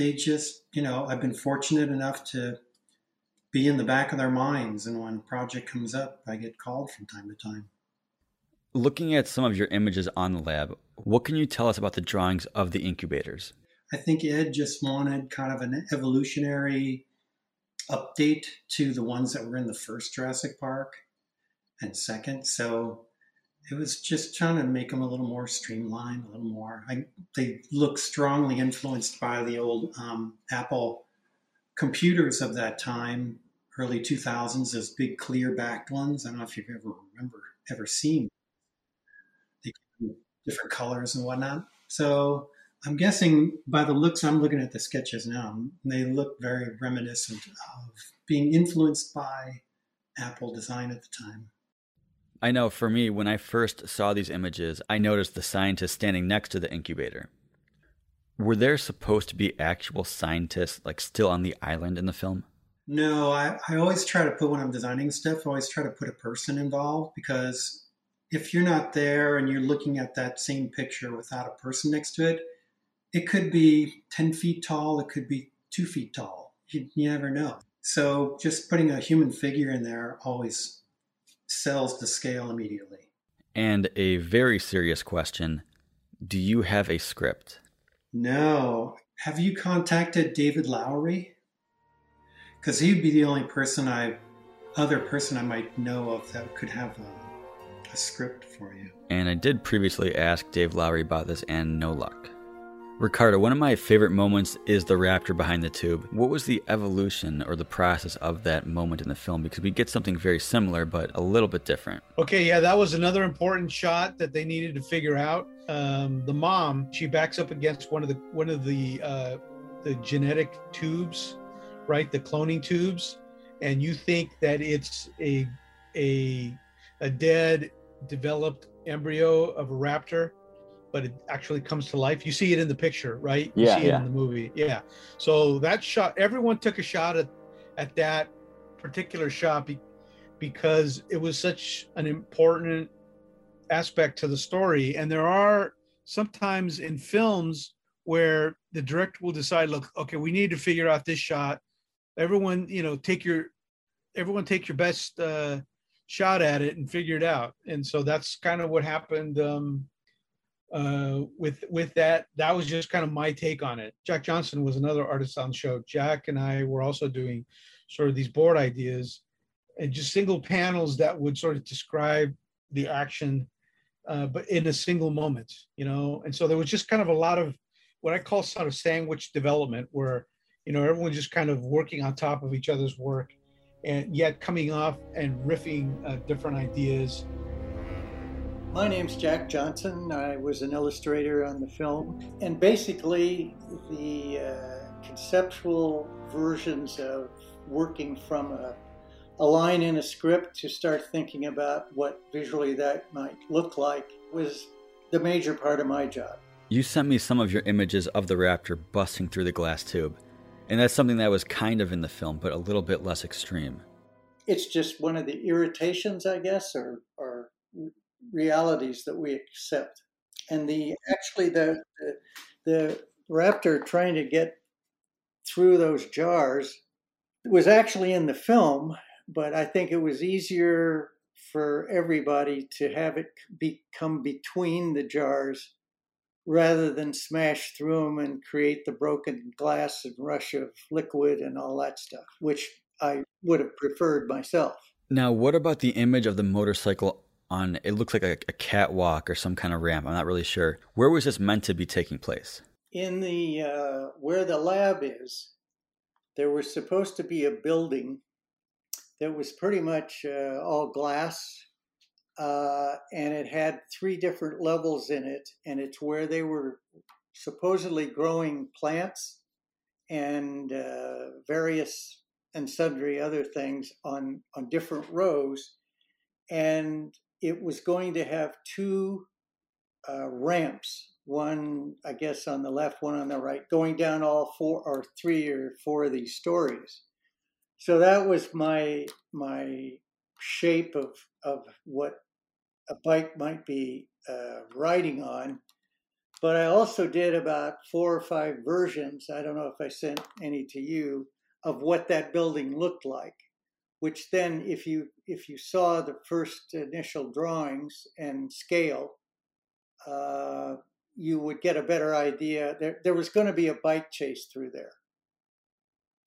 they just, you know, I've been fortunate enough to be in the back of their minds, and when a project comes up, I get called from time to time. Looking at some of your images on the lab, what can you tell us about the drawings of the incubators? I think Ed just wanted kind of an evolutionary update to the ones that were in the first Jurassic Park and second. So it was just trying to make them a little more streamlined, a little more. I, they look strongly influenced by the old um, Apple computers of that time, early 2000s, those big clear backed ones. I don't know if you've ever remember ever seen. They different colors and whatnot. So I'm guessing by the looks, I'm looking at the sketches now, they look very reminiscent of being influenced by Apple design at the time. I know for me, when I first saw these images, I noticed the scientist standing next to the incubator. Were there supposed to be actual scientists, like still on the island in the film? No, I, I always try to put when I'm designing stuff, I always try to put a person involved because if you're not there and you're looking at that same picture without a person next to it, it could be 10 feet tall, it could be two feet tall. You, you never know. So just putting a human figure in there always sells the scale immediately. And a very serious question Do you have a script? No. Have you contacted David Lowery? Because he'd be the only person I, other person I might know of that could have a, a script for you. And I did previously ask Dave Lowery about this, and no luck. Ricardo, one of my favorite moments is the raptor behind the tube. What was the evolution or the process of that moment in the film? Because we get something very similar, but a little bit different. Okay, yeah, that was another important shot that they needed to figure out. Um, the mom, she backs up against one of the one of the uh, the genetic tubes, right? The cloning tubes, and you think that it's a a a dead developed embryo of a raptor but it actually comes to life. You see it in the picture, right? Yeah, you see yeah. it in the movie. Yeah. So that shot, everyone took a shot at at that particular shot be, because it was such an important aspect to the story. And there are sometimes in films where the director will decide, look, okay, we need to figure out this shot. Everyone, you know, take your everyone take your best uh, shot at it and figure it out. And so that's kind of what happened um, uh, with with that. That was just kind of my take on it. Jack Johnson was another artist on the show. Jack and I were also doing sort of these board ideas and just single panels that would sort of describe the action, uh, but in a single moment, you know. And so there was just kind of a lot of what I call sort of sandwich development, where you know everyone just kind of working on top of each other's work, and yet coming off and riffing uh, different ideas. My name's Jack Johnson. I was an illustrator on the film. And basically, the uh, conceptual versions of working from a, a line in a script to start thinking about what visually that might look like was the major part of my job. You sent me some of your images of the raptor busting through the glass tube, and that's something that was kind of in the film, but a little bit less extreme. It's just one of the irritations, I guess, or, or realities that we accept. And the actually the, the the raptor trying to get through those jars was actually in the film, but I think it was easier for everybody to have it be, come between the jars rather than smash through them and create the broken glass and rush of liquid and all that stuff, which I would have preferred myself. Now, what about the image of the motorcycle on it looks like a, a catwalk or some kind of ramp? I'm not really sure. Where was this meant to be taking place? In the uh, where the lab is, there was supposed to be a building that was pretty much uh, all glass, uh, and it had three different levels in it, and it's where they were supposedly growing plants and uh, various and sundry other things on on different rows, and it was going to have two uh, ramps one i guess on the left one on the right going down all four or three or four of these stories. So that was my my shape of of what a bike might be uh, riding on. But i also did about four or five versions i don't know if i sent any to you of what that building looked like which then if you if you saw the first initial drawings and scale uh, you would get a better idea. There, there was going to be a bike chase through there.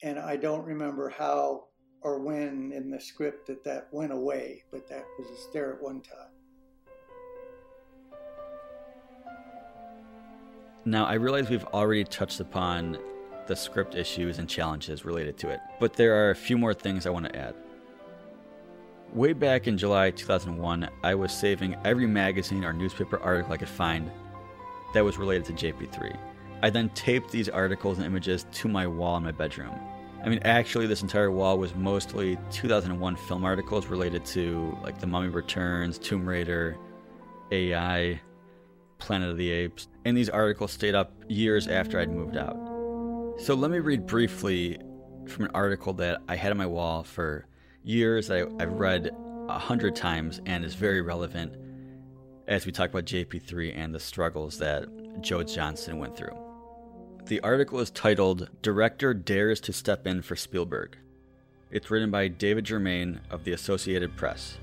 And i don't remember how or when in the script that that went away but that was there at one time. Now, I realize we've already touched upon the script issues and challenges related to it, but there are a few more things I want to add. Way back in July 2001, I was saving every magazine or newspaper article I could find that was related to JP3. I then taped these articles and images to my wall in my bedroom. I mean, actually, this entire wall was mostly 2001 film articles related to like The Mummy Returns, Tomb Raider, AI, Planet of the Apes, and these articles stayed up years after I'd moved out. So let me read briefly from an article that I had on my wall for years that I, I've read a hundred times and is very relevant as we talk about JP3 and the struggles that Joe Johnston went through. The article is titled Director Dares to Step In for Spielberg. It's written by David Germain of the Associated Press.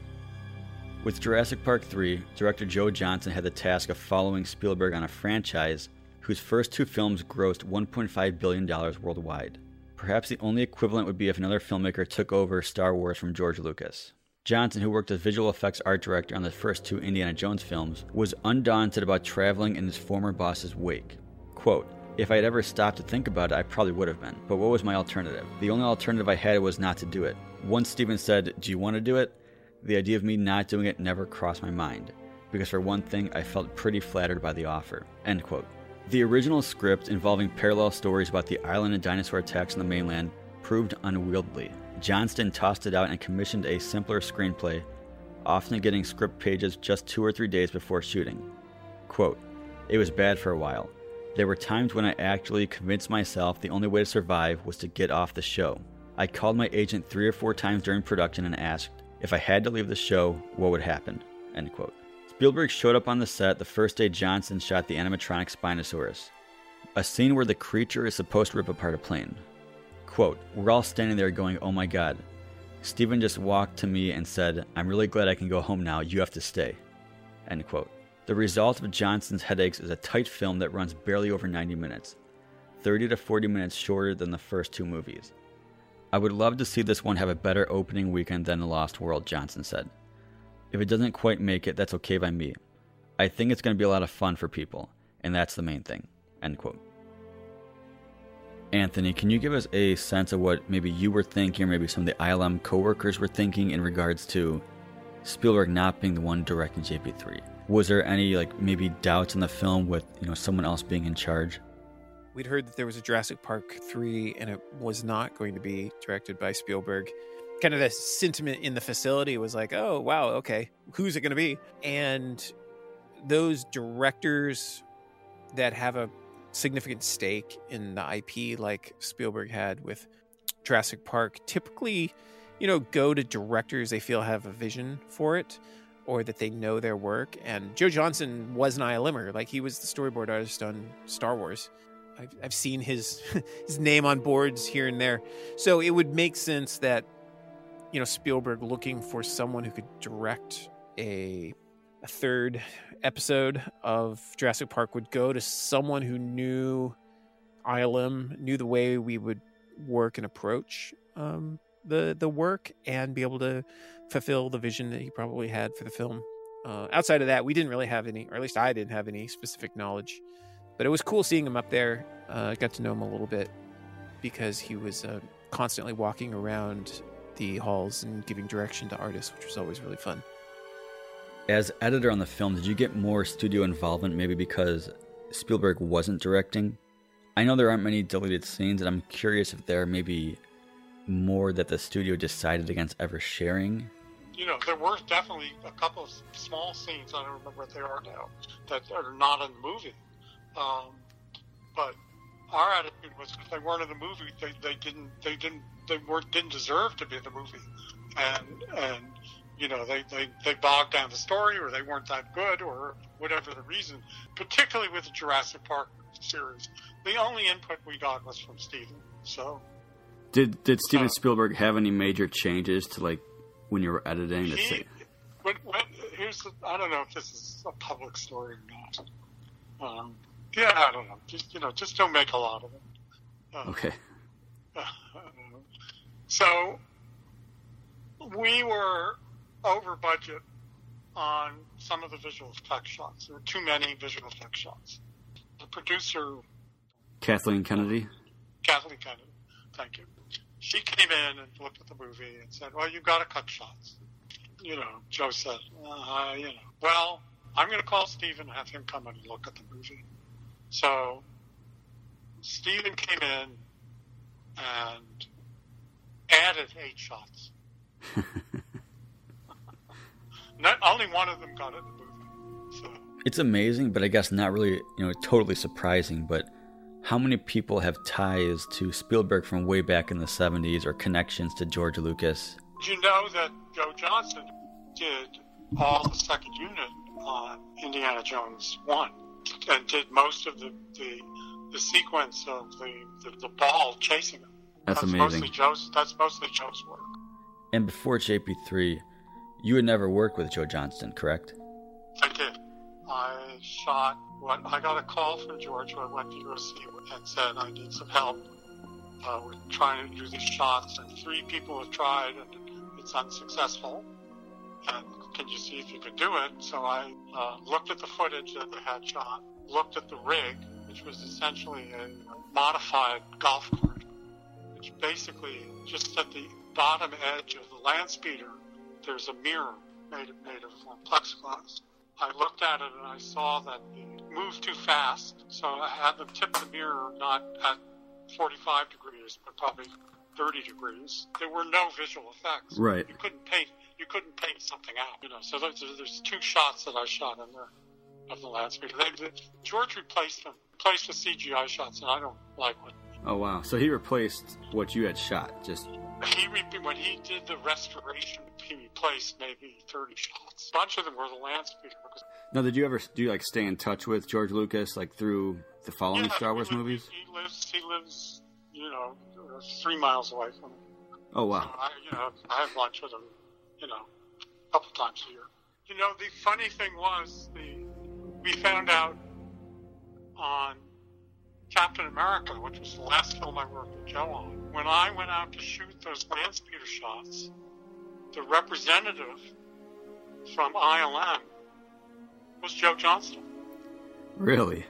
With Jurassic Park 3, director Joe Johnston had the task of following Spielberg on a franchise whose first two films grossed $1.5 billion worldwide. Perhaps the only equivalent would be if another filmmaker took over Star Wars from George Lucas. Johnston, who worked as visual effects art director on the first two Indiana Jones films, was undaunted about traveling in his former boss's wake. Quote, if I had ever stopped to think about it, I probably would have been. But what was my alternative? The only alternative I had was not to do it. Once Steven said, Do you want to do it? The idea of me not doing it never crossed my mind, because for one thing, I felt pretty flattered by the offer. End quote. The original script, involving parallel stories about the island and dinosaur attacks on the mainland, proved unwieldy. Johnston tossed it out and commissioned a simpler screenplay, often getting script pages just two or three days before shooting. Quote, It was bad for a while. There were times when I actually convinced myself the only way to survive was to get off the show. I called my agent three or four times during production and asked if I had to leave the show, what would happen. End quote. Spielberg showed up on the set the first day Johnston shot the animatronic Spinosaurus, a scene where the creature is supposed to rip apart a plane. Quote, We're all standing there going, oh my god. Steven just walked to me and said, I'm really glad I can go home now. You have to stay. End quote. The result of Johnston's Headaches is a tight film that runs barely over 90 minutes, 30 to 40 minutes shorter than the first two movies. I would love to see this one have a better opening weekend than The Lost World, Johnston said. If it doesn't quite make it, that's okay by me. I think it's going to be a lot of fun for people, and that's the main thing. End quote. Anthony, can you give us a sense of what maybe you were thinking, or maybe some of the ILM coworkers were thinking in regards to Spielberg not being the one directing JP3? Was there any like maybe doubts in the film with you know someone else being in charge? We'd heard that there was a Jurassic Park 3 and it was not going to be directed by Spielberg. Kind of the sentiment in the facility was like, oh, wow, okay, who's it going to be? And those directors that have a significant stake in the IP, like Spielberg had with Jurassic Park, typically, you know, go to directors they feel have a vision for it or that they know their work. And Joe Johnston was an ILMer. Like he was the storyboard artist on Star Wars. I've, I've seen his <laughs> his name on boards here and there. So it would make sense that you know Spielberg looking for someone who could direct a a third episode of Jurassic Park would go to someone who knew ILM, knew the way we would work and approach um, the the work, and be able to fulfill the vision that he probably had for the film. Uh, outside of that, we didn't really have any, or at least I didn't have any specific knowledge. But it was cool seeing him up there. Uh, got to know him a little bit because he was uh, constantly walking around the halls and giving direction to artists, which was always really fun. As editor on the film, did you get more studio involvement maybe because Spielberg wasn't directing? I know there aren't many deleted scenes, and I'm curious if there may be more that the studio decided against ever sharing. You know, there were definitely a couple of small scenes, I don't remember what they are now, that are not in the movie. Um, but our attitude was if they weren't in the movie, they, they didn't they didn't they weren't didn't deserve to be in the movie, and and you know they, they they bogged down the story or they weren't that good or whatever the reason. Particularly with the Jurassic Park series, the only input we got was from Steven. So did did Steven Spielberg have any major changes to like when you were editing? He, say? When, when, here's the, I don't know if this is a public story or not. Um, yeah, I don't know. Just you know, just don't make a lot of it. Uh, okay. <laughs> Uh, so we were over budget on some of the visual effects shots. There were too many visual effects shots. The producer, Kathleen Kennedy. Kathleen Kennedy. Thank you. She came in and looked at the movie and said, "Well, you've got to cut shots." You know, Joe said, uh, "You know, well, I'm going to call Steven and have him come in and look at the movie." So Steven came in and added eight shots. <laughs> Not only one of them got in the movie. So. It's amazing, but I guess not really, you know, totally surprising. But how many people have ties to Spielberg from way back in the 70s or connections to George Lucas? Did you know that Joe Johnston did all the second unit on Indiana Jones 1? and did most of the the, the sequence of the, the, the ball chasing him. That's, that's amazing. Mostly Joe's, that's mostly Joe's work. And before JP3, you had never worked with Joe Johnston, correct? I did. I shot. What I got a call from George when I went to USC and said I need some help uh, with trying to do these shots, and three people have tried and it's unsuccessful. And can you see if you could do it? So I uh, looked at the footage that they had shot, looked at the rig, which was essentially a modified golf cart, which basically just at the bottom edge of the land speeder, there's a mirror made of, made of plexiglass. I looked at it and I saw that it moved too fast, so I had them tip the mirror not at 45 degrees, but probably 30 degrees. There were no visual effects. Right. You couldn't paint you couldn't paint something out, you know. So there's, there's two shots that I shot in there, of the land speeder. They, they, George replaced them, replaced the CGI shots, and I don't like what Oh wow! So he replaced what you had shot. Just he re- when he did the restoration, he replaced maybe thirty shots. A bunch of them were the land speeder. Now, did you ever do you like stay in touch with George Lucas like through the following yeah, Star Wars he, movies? He lives. He lives. You know, uh, three miles away from me. Oh wow! So I, you know, I have lunch with him. You know, a couple times a year. You know, the funny thing was the we found out on Captain America, which was the last film I worked with Joe on. When I went out to shoot those land speeder shots, the representative from ILM was Joe Johnston. Really?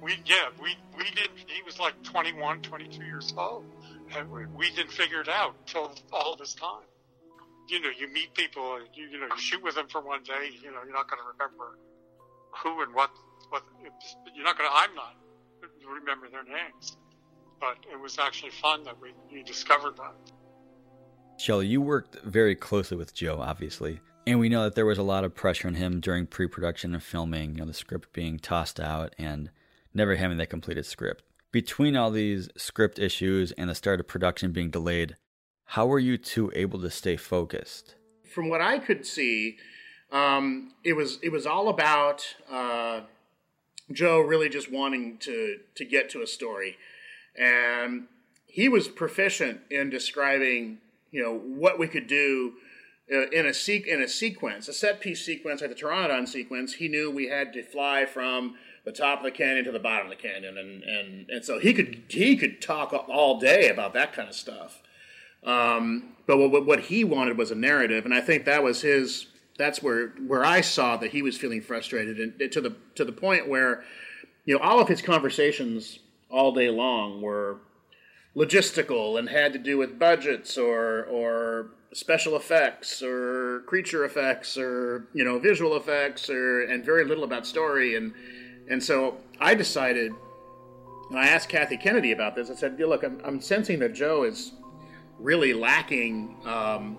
We yeah we we didn't. He was like 21, 22 years old, and we, we didn't figure it out until all this time. You know, you meet people, and you you know you shoot with them for one day. You know, you're not going to remember who and what what. You're not going to. I'm not remember their names. But it was actually fun that we, we discovered that. Shelly, you worked very closely with Joe, obviously. And we know that there was a lot of pressure on him during pre production and filming, you know, the script being tossed out and never having that completed script. Between all these script issues and the start of production being delayed, how were you two able to stay focused? From what I could see, um, it was it was all about uh, Joe really just wanting to to get to a story, and he was proficient in describing you know what we could do uh, in a se- in a sequence, a set piece sequence like the Pteranodon sequence. He knew we had to fly from the top of the canyon to the bottom of the canyon, and and and so he could he could talk all day about that kind of stuff. Um, but what, what he wanted was a narrative, and I think that was his that's where where I saw that he was feeling frustrated, and to the to the point where, you know, all of his conversations all day long were logistical and had to do with budgets or or special effects or creature effects or you know visual effects or and very little about story and and so I decided and I asked Kathy Kennedy about this. I said, "Look, I'm, I'm sensing that Joe is really lacking um,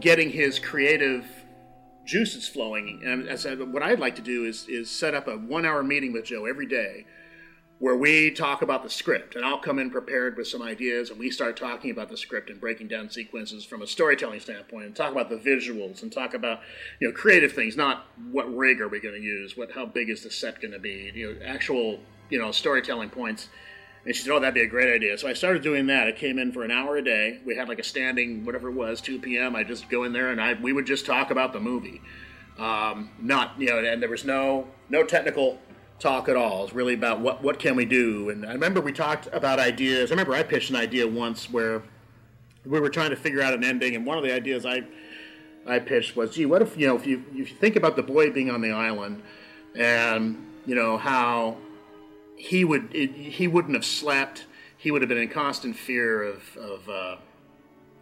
getting his creative juices flowing. And I said, what I'd like to do is is set up a one hour meeting with Joe every day where we talk about the script and I'll come in prepared with some ideas and we start talking about the script and breaking down sequences from a storytelling standpoint and talk about the visuals and talk about you know creative things not what rig are we going to use what how big is the set going to be you know actual you know storytelling points and she said, "Oh, that'd be a great idea." So I started doing that. I came in for an hour a day. We had like a standing, whatever it was, 2 p.m. I just go in there and I we would just talk about the movie. Um, not you know, and there was no no technical talk at all. It's really about what what can we do. And I remember we talked about ideas. I remember I pitched an idea once where we were trying to figure out an ending, and one of the ideas I I pitched was, "Gee, what if you know if you if you think about the boy being on the island, and you know how." He would it, he wouldn't have slept. He would have been in constant fear of of uh,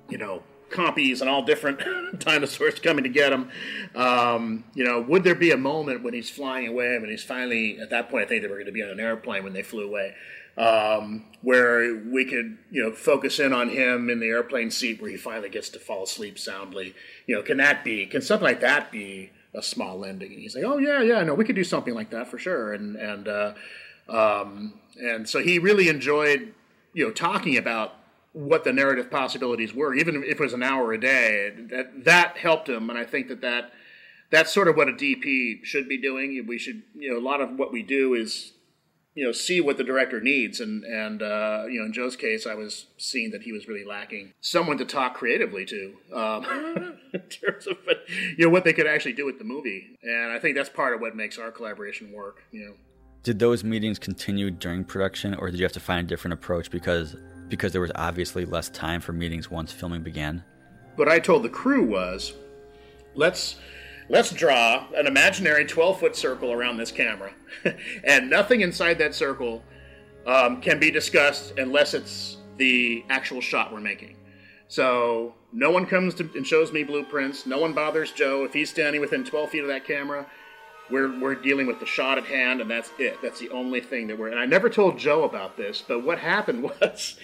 you know compies and all different <laughs> dinosaurs coming to get him. Um, you know, would there be a moment when he's flying away? when he's finally at that point, I think they were going to be on an airplane when they flew away. Um, where we could, you know, focus in on him in the airplane seat where he finally gets to fall asleep soundly. You know, can that be? Can something like that be a small ending? And he's like, oh yeah, yeah, no, we could do something like that for sure. And and uh, um, and so he really enjoyed, you know, talking about what the narrative possibilities were, even if it was an hour a day. That that helped him, and I think that that that's sort of what a DP should be doing. We should, you know, a lot of what we do is, you know, see what the director needs, and and uh, you know, in Joe's case, I was seeing that he was really lacking someone to talk creatively to um, <laughs> in terms of, you know, what they could actually do with the movie, and I think that's part of what makes our collaboration work. You know. Did those meetings continue during production, or did you have to find a different approach because because there was obviously less time for meetings once filming began? What I told the crew was, let's let's draw an imaginary 12 foot circle around this camera, <laughs> and nothing inside that circle um, can be discussed unless it's the actual shot we're making. So no one comes to, and shows me blueprints. No one bothers Joe if he's standing within 12 feet of that camera we're we're dealing with the shot at hand, and that's it. That's the only thing that we're. And I never told Joe about this, but what happened <laughs> was.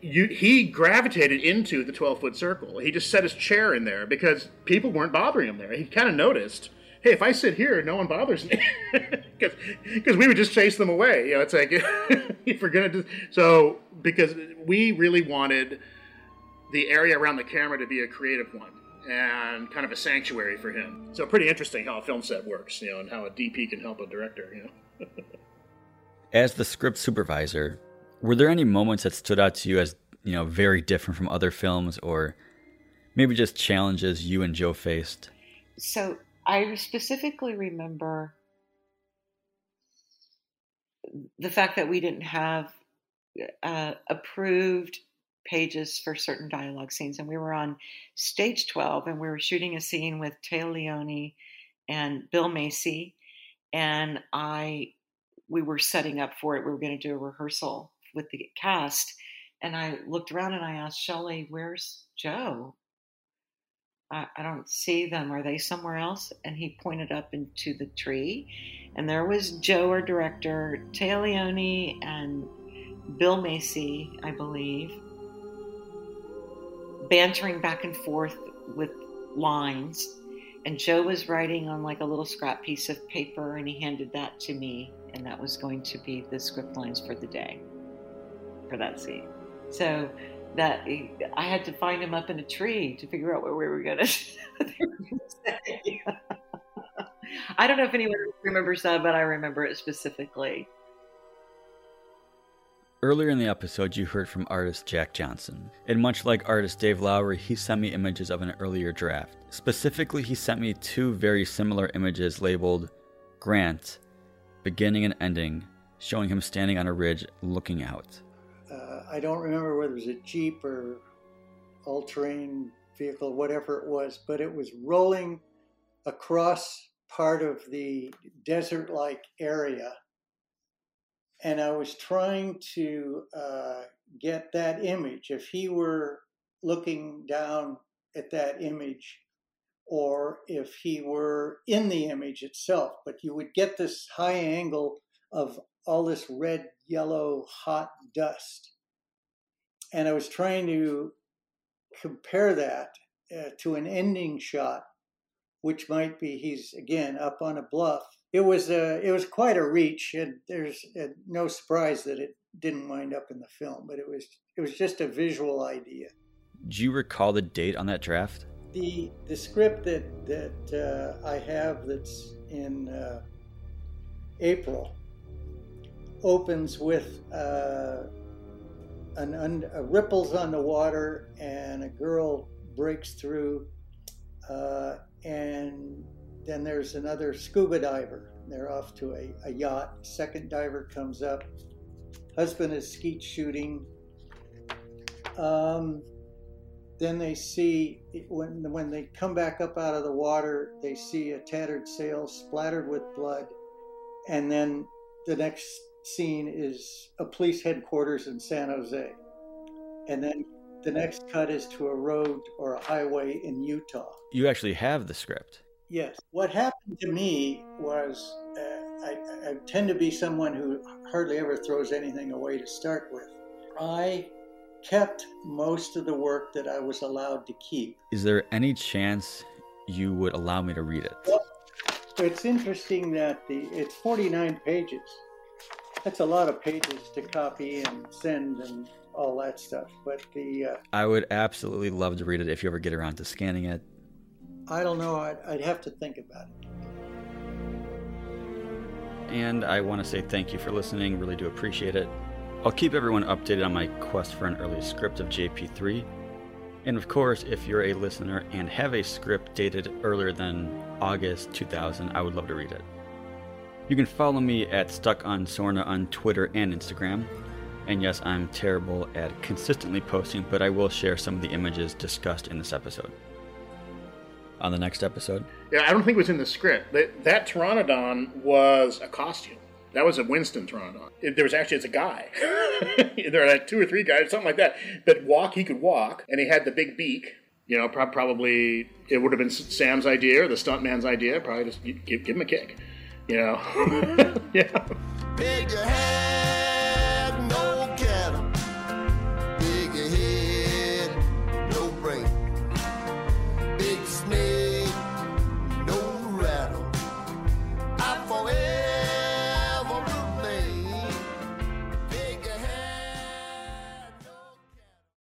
You, he gravitated into the 12 foot circle. He just set his chair in there because people weren't bothering him there. He kind of noticed, hey, if I sit here, no one bothers me <laughs> because we would just chase them away. You know, it's like <laughs> if we're gonna do so because we really wanted the area around the camera to be a creative one and kind of a sanctuary for him. So pretty interesting how a film set works, you know, and how a DP can help a director, you know. <laughs> As the script supervisor, were there any moments that stood out to you as, you know, very different from other films or maybe just challenges you and Joe faced? So I specifically remember the fact that we didn't have uh, approved pages for certain dialogue scenes, and we were on stage 12 and we were shooting a scene with Téa Leoni and Bill Macy, and I we were setting up for it. We were going to do a rehearsal with the cast, and I looked around and I asked Shelly, "Where's Joe?" I, I don't see them. Are they somewhere else? And he pointed up into the tree, and there was Joe, our director, Téa Leoni, and Bill Macy, I believe, bantering back and forth with lines. And Joe was writing on like a little scrap piece of paper, and he handed that to me, and that was going to be the script lines for the day for that scene. So that I had to find him up in a tree to figure out where we were going <laughs> to. <laughs> I don't know if anyone remembers that, but I remember it specifically. Earlier in the episode, you heard from artist Jack Johnson. And much like artist Dave Lowry, he sent me images of an earlier draft. Specifically, he sent me two very similar images labeled Grant, beginning and ending, showing him standing on a ridge looking out. Uh, I don't remember whether it was a Jeep or all terrain vehicle, whatever it was, but it was rolling across part of the desert like area and I was trying to uh, get that image. If he were looking down at that image, or if he were in the image itself, but you would get this high angle of all this red, yellow, hot dust. And I was trying to compare that uh, to an ending shot, which might be he's again up on a bluff it was a it was quite a reach, and there's uh, no surprise that it didn't wind up in the film. But it was it was just a visual idea. Do you recall the date on that draft? The the script that that uh, I have that's in uh, April opens with uh, an un, ripples on the water and a girl breaks through uh, and then there's another scuba diver. They're off to a, a yacht. Second diver comes up. Husband is skeet shooting. Um, then they see when when they come back up out of the water, they see a tattered sail splattered with blood, and then the next scene is a police headquarters in San Jose, and then the next cut is to a road or a highway in Utah. You actually have the script. Yes. What happened to me was uh, I, I tend to be someone who hardly ever throws anything away to start with. I kept most of the work that I was allowed to keep. Is there any chance you would allow me to read it? Well, it's interesting that the it's 49 pages. That's a lot of pages to copy and send and all that stuff. But the uh, I would absolutely love to read it if you ever get around to scanning it. I don't know. I'd, I'd have to think about it. And I want to say thank you for listening. Really do appreciate it. I'll keep everyone updated on my quest for an early script of JP3. And of course, if you're a listener and have a script dated earlier than August 2000, I would love to read it. You can follow me at Stuck on Sorna on Twitter and Instagram. And yes, I'm terrible at consistently posting, but I will share some of the images discussed in this episode on the next episode. Yeah, I don't think it was in the script. That, that Pteranodon was a costume. That was a Winston Pteranodon. It, there was actually, it's a guy. <laughs> there are like two or three guys, something like that. But walk, he could walk, and he had the big beak. You know, pro- probably it would have been Sam's idea or the stuntman's idea. Probably just give, give him a kick. You know, <laughs> yeah.